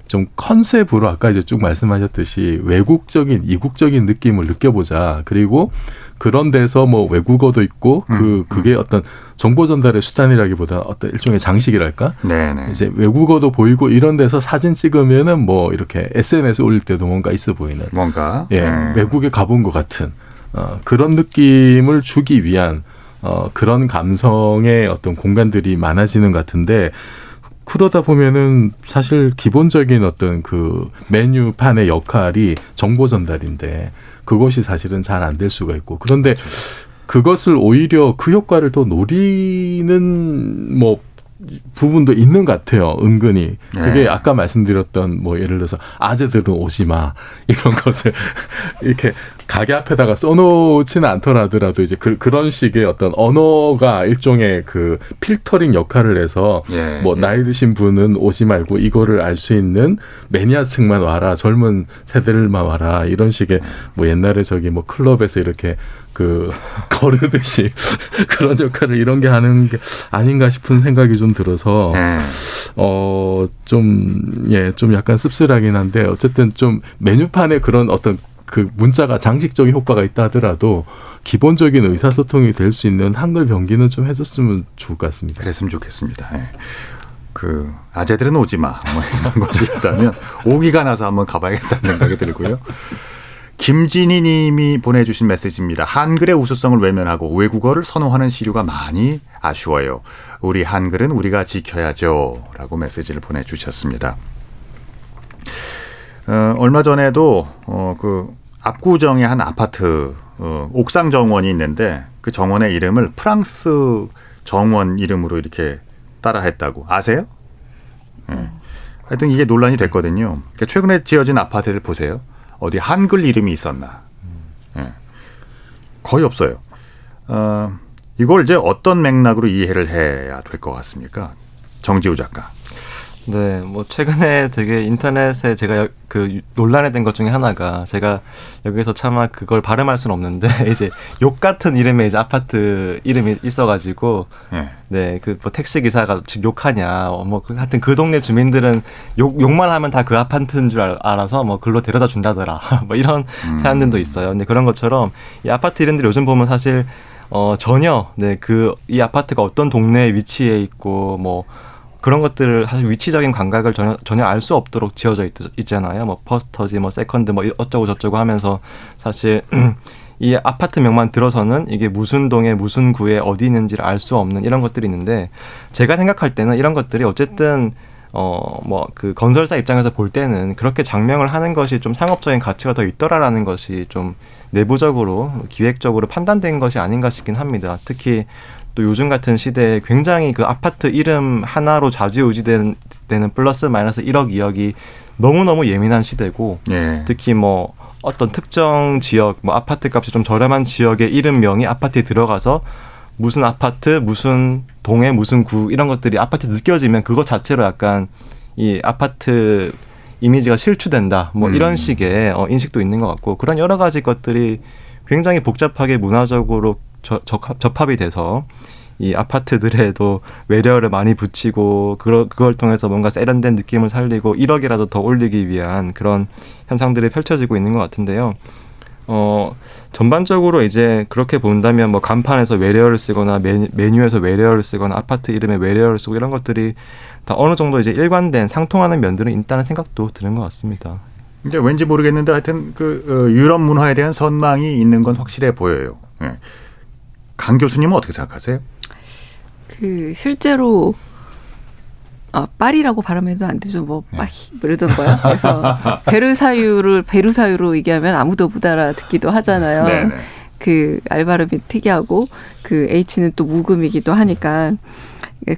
좀 컨셉으로 아까 이제 쭉 말씀하셨듯이 외국적인 이국적인 느낌을 느껴보자 그리고 그런 데서 뭐 외국어도 있고 그 그게 어떤 정보 전달의 수단이라기보다 어떤 일종의 장식이랄까 네네. 이제 외국어도 보이고 이런 데서 사진 찍으면은 뭐 이렇게 SNS 올릴 때도 뭔가 있어 보이는 뭔가 예 음. 외국에 가본 것 같은 어, 그런 느낌을 주기 위한 어, 그런 감성의 어떤 공간들이 많아지는 것 같은데 그러다 보면은 사실 기본적인 어떤 그 메뉴판의 역할이 정보 전달인데 그것이 사실은 잘 안 될 수가 있고 그런데 그것을 오히려 그 효과를 더 노리는 뭐 부분도 있는 것 같아요. 은근히 그게 네. 아까 말씀드렸던 뭐 예를 들어서 아재들은 오지 마 이런 것을 이렇게 가게 앞에다가 써놓지는 않더라도 이제 그, 그런 식의 어떤 언어가 일종의 그 필터링 역할을 해서 예, 뭐 예. 나이 드신 분은 오지 말고 이거를 알 수 있는 매니아층만 와라 젊은 세대들만 와라 이런 식의 뭐 옛날에 저기 뭐 클럽에서 이렇게 그 거르듯이 그런 역할을 이런 게 하는 게 아닌가 싶은 생각이 좀 들어서 예. 어좀예 좀 약간 씁쓸하긴 한데 어쨌든 좀 메뉴판에 그런 어떤 그 문자가 장식적인 효과가 있다 하더라도 기본적인 의사소통이 될 수 있는 한글 병기는 좀 해줬으면 좋을 것 같습니다. 그랬으면 좋겠습니다. 예. 그 아재들은 오지 마. 뭐 이런 것이 있다면 오기가 나서 한번 가봐야겠다는 생각이 들고요. 김진희 님이 보내주신 메시지입니다. 한글의 우수성을 외면하고 외국어를 선호하는 시류가 많이 아쉬워요. 우리 한글은 우리가 지켜야죠. 라고 메시지를 보내주셨습니다. 어, 얼마 전에도 어, 그 압구정의 한 아파트 어, 옥상 정원이 있는데 그 정원의 이름을 프랑스 정원 이름으로 이렇게 따라했다고 아세요? 예. 하여튼 이게 논란이 됐거든요. 그러니까 최근에 지어진 아파트를 보세요. 어디 한글 이름이 있었나? 예. 거의 없어요. 어, 이걸 이제 어떤 맥락으로 이해를 해야 될 것 같습니까? 정지우 작가. 네, 뭐 최근에 되게 인터넷에 제가 여- 그 논란이 된 것 중에 하나가 제가 여기서 차마 그걸 발음할 수는 없는데 이제 욕 같은 이름의 이제 아파트 이름이 있어가지고 예. 네, 그 뭐 택시 기사가 지금 욕하냐, 어, 뭐 그- 하여튼 그 동네 주민들은 욕 욕만 하면 다 그 아파트인 줄 알- 알아서 뭐 글로 데려다 준다더라, 뭐 이런 사연들도 있어요. 근데 그런 것처럼 이 아파트 이름들이 요즘 보면 사실 어 전혀 네 그 이 아파트가 어떤 동네에 위치해 있고 뭐 그런 것들을 사실 위치적인 감각을 전혀 전혀 알 수 없도록 지어져 있, 있잖아요. 뭐 퍼스티지, 뭐 second, 뭐 어쩌고 저쩌고 하면서 사실 이 아파트 명만 들어서는 이게 무슨 동에 무슨 구에 어디 있는지를 알 수 없는 이런 것들이 있는데 제가 생각할 때는 이런 것들이 어쨌든 어 뭐 그 건설사 입장에서 볼 때는 그렇게 장명을 하는 것이 좀 상업적인 가치가 더 있더라라는 것이 좀 내부적으로 기획적으로 판단된 것이 아닌가 싶긴 합니다. 특히 또 요즘 같은 시대에 굉장히 그 아파트 이름 하나로 좌지우지되는 되는 플러스 마이너스 1억 2억이 너무너무 예민한 시대고 예. 특히 뭐 어떤 특정 지역 뭐 아파트 값이 좀 저렴한 지역의 이름명이 아파트에 들어가서 무슨 아파트 무슨 동에 무슨 구 이런 것들이 아파트 에 느껴지면 그것 자체로 약간 이 아파트 이미지가 실추된다 뭐 음. 이런 식의 어, 인식도 있는 것 같고 그런 여러 가지 것들이 굉장히 복잡하게 문화적으로 저, 접합이 돼서 이 아파트들에도 외래어를 많이 붙이고 그걸, 그걸 통해서 뭔가 세련된 느낌을 살리고 1억이라도 더 올리기 위한 그런 현상들이 펼쳐지고 있는 것 같은데요. 어, 전반적으로 이제 그렇게 본다면 뭐 간판에서 외래어를 쓰거나 메, 메뉴에서 외래어를 쓰거나 아파트 이름에 외래어를 쓰고 이런 것들이 다 어느 정도 이제 일관된 상통하는 면들은 있다는 생각도 드는 것 같습니다. 이제 왠지 모르겠는데 하여튼 그 어, 유럽 문화에 대한 선망이 있는 건 확실해 보여요. 예. 강 교수님은 어떻게 생각하세요? 그 실제로 아, 파리라고 발음해도 안 되죠. 뭐, 파리, 뭐 이러던 거요. 그래서, 베르사유를, 베르사유로 얘기하면 아무도 못 알아듣기도 하잖아요. 네 네. 그, 알바름이 특이하고, 그, H는 또 묵음이기도 하니까.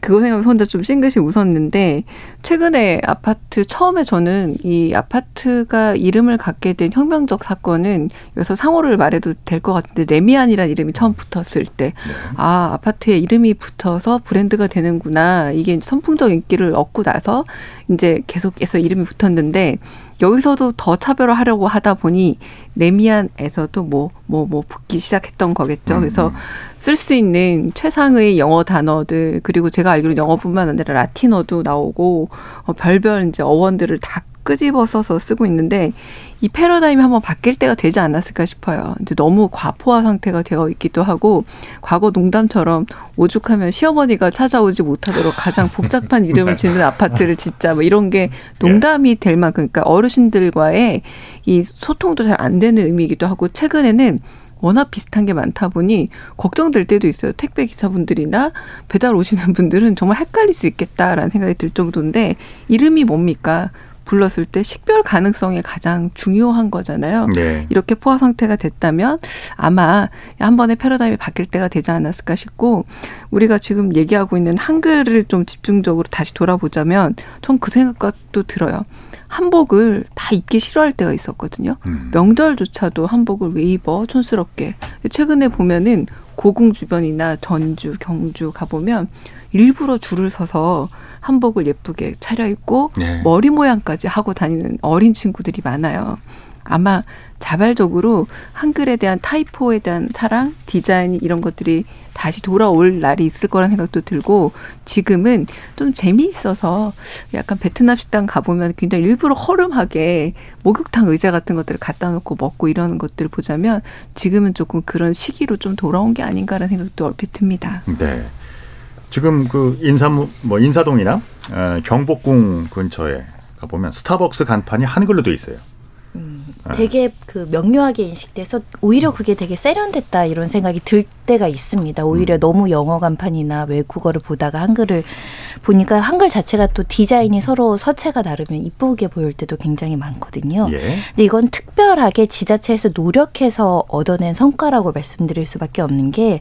그거 생각하면 혼자 좀 싱긋이 웃었는데 최근에 아파트 처음에 저는 이 아파트가 이름을 갖게 된 혁명적 사건은 여기서 상호를 말해도 될 것 같은데 레미안이라는 이름이 처음 붙었을 때. 아 아파트에 이름이 붙어서 브랜드가 되는구나. 이게 선풍적 인기를 얻고 나서 이제 계속해서 이름이 붙었는데 여기서도 더 차별화하려고 하다 보니 레미안에서도 뭐뭐 뭐 붙기 시작했던 거겠죠. 그래서 쓸 수 있는 최상의 영어 단어들 그리고 제가 알기로 영어뿐만 아니라 라틴어도 나오고 어, 별별 이제 어원들을 다 끄집어 써서 쓰고 있는데 이 패러다임이 한번 바뀔 때가 되지 않았을까 싶어요. 이제 너무 과포화 상태가 되어 있기도 하고 과거 농담처럼 오죽하면 시어머니가 찾아오지 못하도록 가장 복잡한 이름을 짓는 아파트를 짓자 뭐 이런 게 농담이 될 만큼 그러니까 어르신들과의 이 소통도 잘 안 되는 의미이기도 하고 최근에는 워낙 비슷한 게 많다 보니 걱정될 때도 있어요. 택배 기사분들이나 배달 오시는 분들은 정말 헷갈릴 수 있겠다라는 생각이 들 정도인데 이름이 뭡니까? 불렀을 때 식별 가능성이 가장 중요한 거잖아요. 네. 이렇게 포화 상태가 됐다면 아마 한 번의 패러다임이 바뀔 때가 되지 않았을까 싶고 우리가 지금 얘기하고 있는 한글을 좀 집중적으로 다시 돌아보자면 전 그 생각도 들어요. 한복을 다 입기 싫어할 때가 있었거든요. 명절조차도 한복을 왜 입어 촌스럽게. 최근에 보면은 고궁 주변이나 전주, 경주 가보면 일부러 줄을 서서 한복을 예쁘게 차려입고 네. 머리 모양까지 하고 다니는 어린 친구들이 많아요. 아마 자발적으로 한글에 대한 타이포에 대한 사랑, 디자인 이런 것들이 다시 돌아올 날이 있을 거라는 생각도 들고 지금은 좀 재미있어서 약간 베트남 식당 가보면 굉장히 일부러 허름하게 목욕탕 의자 같은 것들을 갖다 놓고 먹고 이러는 것들을 보자면 지금은 조금 그런 시기로 좀 돌아온 게 아닌가라는 생각도 얼핏 듭니다. 네. 지금 그 인사 뭐 인사동이나 어, 경복궁 근처에 가 보면 스타벅스 간판이 한글로 돼 있어요. 되게 그 명료하게 인식돼서 오히려 그게 되게 세련됐다 이런 생각이 들 때가 있습니다. 오히려 너무 영어 간판이나 외국어를 보다가 한글을 보니까 한글 자체가 또 디자인이 서로 서체가 다르면 이쁘게 보일 때도 굉장히 많거든요. 예. 근데 이건 특별하게 지자체에서 노력해서 얻어낸 성과라고 말씀드릴 수밖에 없는 게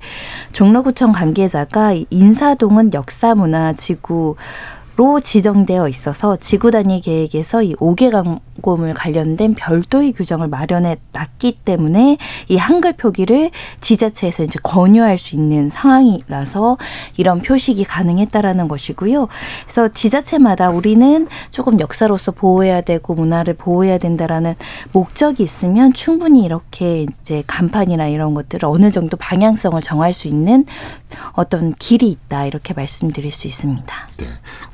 종로구청 관계자가 인사동은 역사문화지구 로 지정되어 있어서 지구 단위 계획에서 이 5개 강곰을 관련된 별도의 규정을 마련해 놨기 때문에 이 한글 표기를 지자체에서 이제 권유할 수 있는 상황이라서 이런 표식이 가능했다라는 것이고요. 그래서 지자체마다 우리는 조금 역사로서 보호해야 되고 문화를 보호해야 된다라는 목적이 있으면 충분히 이렇게 이제 간판이나 이런 것들을 어느 정도 방향성을 정할 수 있는 어떤 길이 있다 이렇게 말씀드릴 수 있습니다. 네.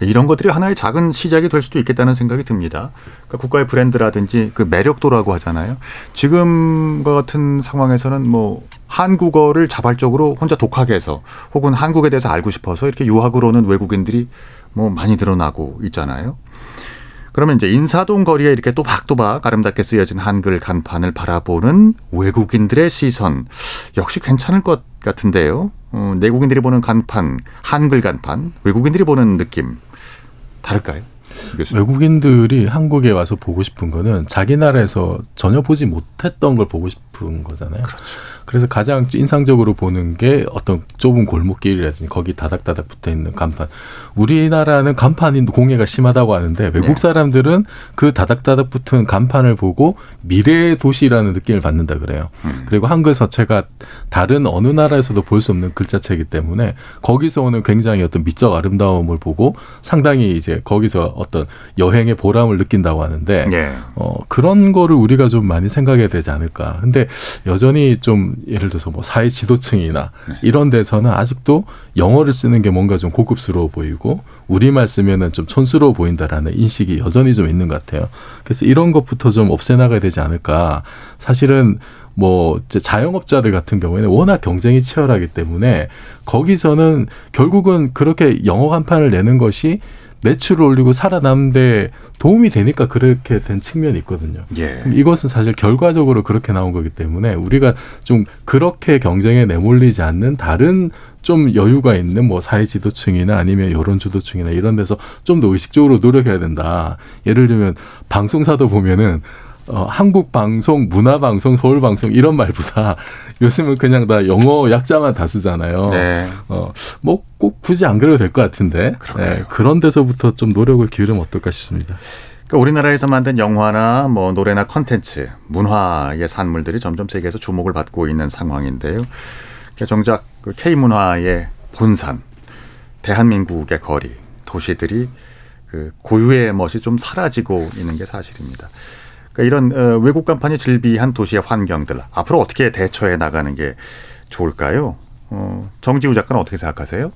이런 것들이 하나의 작은 시작이 될 수도 있겠다는 생각이 듭니다. 그러니까 국가의 브랜드라든지 그 매력도라고 하잖아요. 지금과 같은 상황에서는 뭐 한국어를 자발적으로 혼자 독하게 해서 혹은 한국에 대해서 알고 싶어서 이렇게 유학을 오는 외국인들이 뭐 많이 늘어나고 있잖아요. 그러면 이제 인사동 거리에 이렇게 또박또박 아름답게 쓰여진 한글 간판을 바라보는 외국인들의 시선 역시 괜찮을 것 같은데요. 어, 내국인들이 보는 간판, 한글 간판, 외국인들이 보는 느낌 다를까요? 외국인들이 한국에 와서 보고 싶은 거는 자기 나라에서 전혀 보지 못했던 걸 보고 싶은 거잖아요. 그렇죠. 그래서 가장 인상적으로 보는 게 어떤 좁은 골목길이라든지 거기 다닥다닥 붙어 있는 간판. 우리나라는 간판이 공해가 심하다고 하는데 외국 네. 사람들은 그 다닥다닥 붙은 간판을 보고 미래의 도시라는 느낌을 받는다 그래요. 음. 그리고 한글 서체가 다른 어느 나라에서도 볼 수 없는 글자체이기 때문에 거기서 오는 굉장히 어떤 미적 아름다움을 보고 상당히 이제 거기서 어떤 여행의 보람을 느낀다고 하는데 예. 어, 그런 거를 우리가 좀 많이 생각해야 되지 않을까. 근데 여전히 좀 예를 들어서 뭐 사회 지도층이나 네. 이런 데서는 아직도 영어를 쓰는 게 뭔가 좀 고급스러워 보이고 우리말 쓰면은 좀 촌스러워 보인다라는 인식이 여전히 좀 있는 것 같아요. 그래서 이런 것부터 좀 없애나가야 되지 않을까. 사실은 뭐 자영업자들 같은 경우에는 워낙 경쟁이 치열하기 때문에 거기서는 결국은 그렇게 영어 간판을 내는 것이 매출을 올리고 살아남는데 도움이 되니까 그렇게 된 측면이 있거든요. 예. 이것은 사실 결과적으로 그렇게 나온 거기 때문에 우리가 좀 그렇게 경쟁에 내몰리지 않는 다른 좀 여유가 있는 뭐 사회 지도층이나 아니면 여론 주도층이나 이런 데서 좀 더 의식적으로 노력해야 된다. 예를 들면 방송사도 보면은 어, 한국 방송, 문화 방송, 서울 방송 이런 말보다 요즘은 그냥 다 영어 약자만 다 쓰잖아요. 네. 어, 뭐 꼭 굳이 안 그래도 될 것 같은데 네, 그런 데서부터 좀 노력을 기울이면 어떨까 싶습니다. 그러니까 우리나라에서 만든 영화나 뭐 노래나 컨텐츠, 문화의 산물들이 점점 세계에서 주목을 받고 있는 상황인데요. 그러니까 정작 그 K 문화의 본산, 대한민국의 거리, 도시들이 그 고유의 멋이 좀 사라지고 있는 게 사실입니다. 그러니까 이런 어, 외국 간판이 즐비한 도시의 환경들 앞으로 어떻게 대처해 나가는 게 좋을까요? 어, 정지우 작가는 어떻게 생각하세요?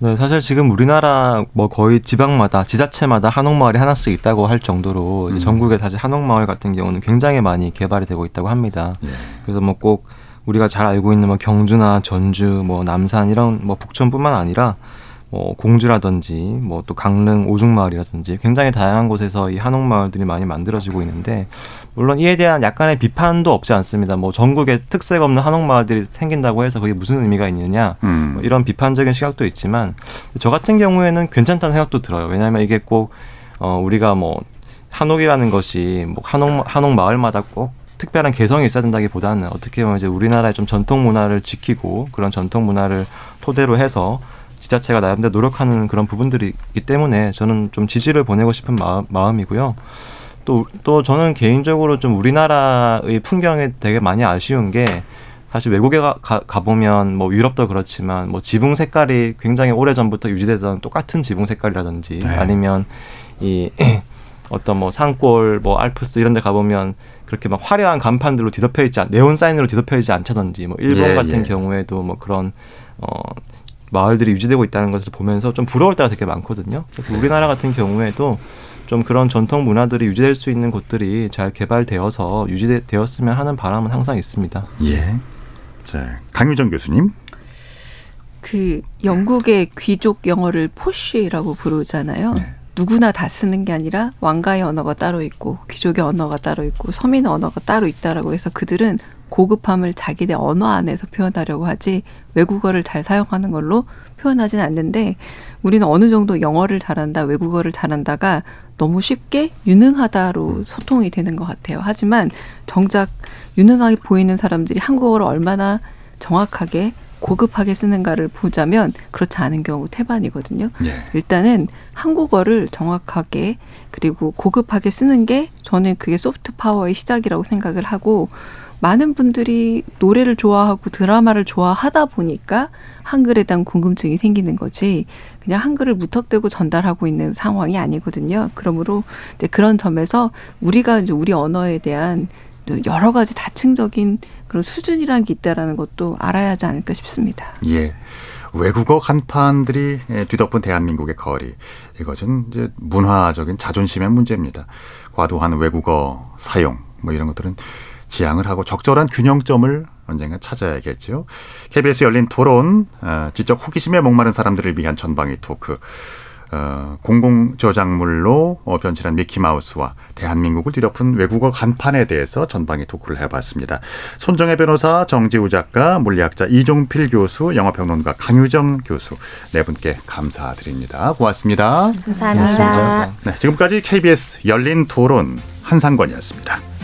네, 사실 지금 우리나라 뭐 거의 지방마다 지자체마다 한옥마을이 하나씩 있다고 할 정도로 이제 전국에 사실 한옥마을 같은 경우는 굉장히 많이 개발이 되고 있다고 합니다. 그래서 뭐 꼭 우리가 잘 알고 있는 뭐 경주나 전주, 뭐 남산 이런 뭐 북촌뿐만 아니라 뭐 공주라든지 뭐 또 강릉 오죽마을이라든지 굉장히 다양한 곳에서 이 한옥 마을들이 많이 만들어지고 있는데 물론 이에 대한 약간의 비판도 없지 않습니다. 뭐 전국에 특색 없는 한옥 마을들이 생긴다고 해서 그게 무슨 의미가 있느냐 음. 뭐 이런 비판적인 시각도 있지만 저 같은 경우에는 괜찮다는 생각도 들어요. 왜냐하면 이게 꼭 어, 우리가 뭐 한옥이라는 것이 뭐 한옥 한옥 마을마다 꼭 특별한 개성이 있어야 된다기보다는 어떻게 보면 이제 우리나라의 좀 전통 문화를 지키고 그런 전통 문화를 토대로 해서 지자체가 나름대로 노력하는 그런 부분들이 있기 때문에 저는 좀 지지를 보내고 싶은 마음, 마음이고요. 또, 또 저는 개인적으로 좀 우리나라의 풍경에 되게 많이 아쉬운 게 사실 외국에 가, 가, 가 보면 뭐 유럽도 그렇지만 뭐 지붕 색깔이 굉장히 오래 전부터 유지되던 똑같은 지붕 색깔이라든지 네. 아니면 이 어떤 뭐 산골 뭐 알프스 이런 데 가보면 그렇게 막 화려한 간판들로 뒤덮여 있지 않, 네온 사인으로 뒤덮여 있지 않다든지 뭐 일본 예, 같은 예. 경우에도 뭐 그런 어 마을들이 유지되고 있다는 것을 보면서 좀 부러울 때가 되게 많거든요. 그래서 우리나라 같은 경우에도 좀 그런 전통 문화들이 유지될 수 있는 곳들이 잘 개발되어서 유지되었으면 하는 바람은 항상 있습니다. 예. 자, 강유정 교수님. 그 영국의 귀족 영어를 포쉬라고 부르잖아요. 누구나 다 쓰는 게 아니라 왕가의 언어가 따로 있고 귀족의 언어가 따로 있고 서민 언어가 따로 있다라고 해서 그들은 고급함을 자기네 언어 안에서 표현하려고 하지 외국어를 잘 사용하는 걸로 표현하진 않는데 우리는 어느 정도 영어를 잘한다, 외국어를 잘한다가 너무 쉽게 유능하다로 소통이 되는 것 같아요. 하지만 정작 유능하게 보이는 사람들이 한국어를 얼마나 정확하게 고급하게 쓰는가를 보자면 그렇지 않은 경우 태반이거든요. 예. 일단은 한국어를 정확하게 그리고 고급하게 쓰는 게 저는 그게 소프트 파워의 시작이라고 생각을 하고 많은 분들이 노래를 좋아하고 드라마를 좋아하다 보니까 한글에 대한 궁금증이 생기는 거지 그냥 한글을 무턱대고 전달하고 있는 상황이 아니거든요. 그러므로 이제 그런 점에서 우리가 이제 우리 언어에 대한 여러 가지 다층적인 그런 수준이라는 게 있다라는 것도 알아야 하지 않을까 싶습니다. 예. 외국어 간판들이 예, 뒤덮은 대한민국의 거리. 이것은 이제 문화적인 자존심의 문제입니다. 과도한 외국어 사용 뭐 이런 것들은 지양을 하고 적절한 균형점을 언젠가 찾아야겠죠. KBS 열린 토론, 어, 지적 호기심에 목마른 사람들을 위한 전방위 토크. 어, 공공 저작물로 어, 변신한 미키마우스와 대한민국을 뒤덮은 외국어 간판에 대해서 전방위 토크를 해봤습니다. 손정혜 변호사, 정지우 작가, 물리학자 이종필 교수, 영화평론가 강유정 교수 네 분께 감사드립니다. 고맙습니다. 감사합니다. 네, 지금까지 KBS 열린 토론 한상권이었습니다.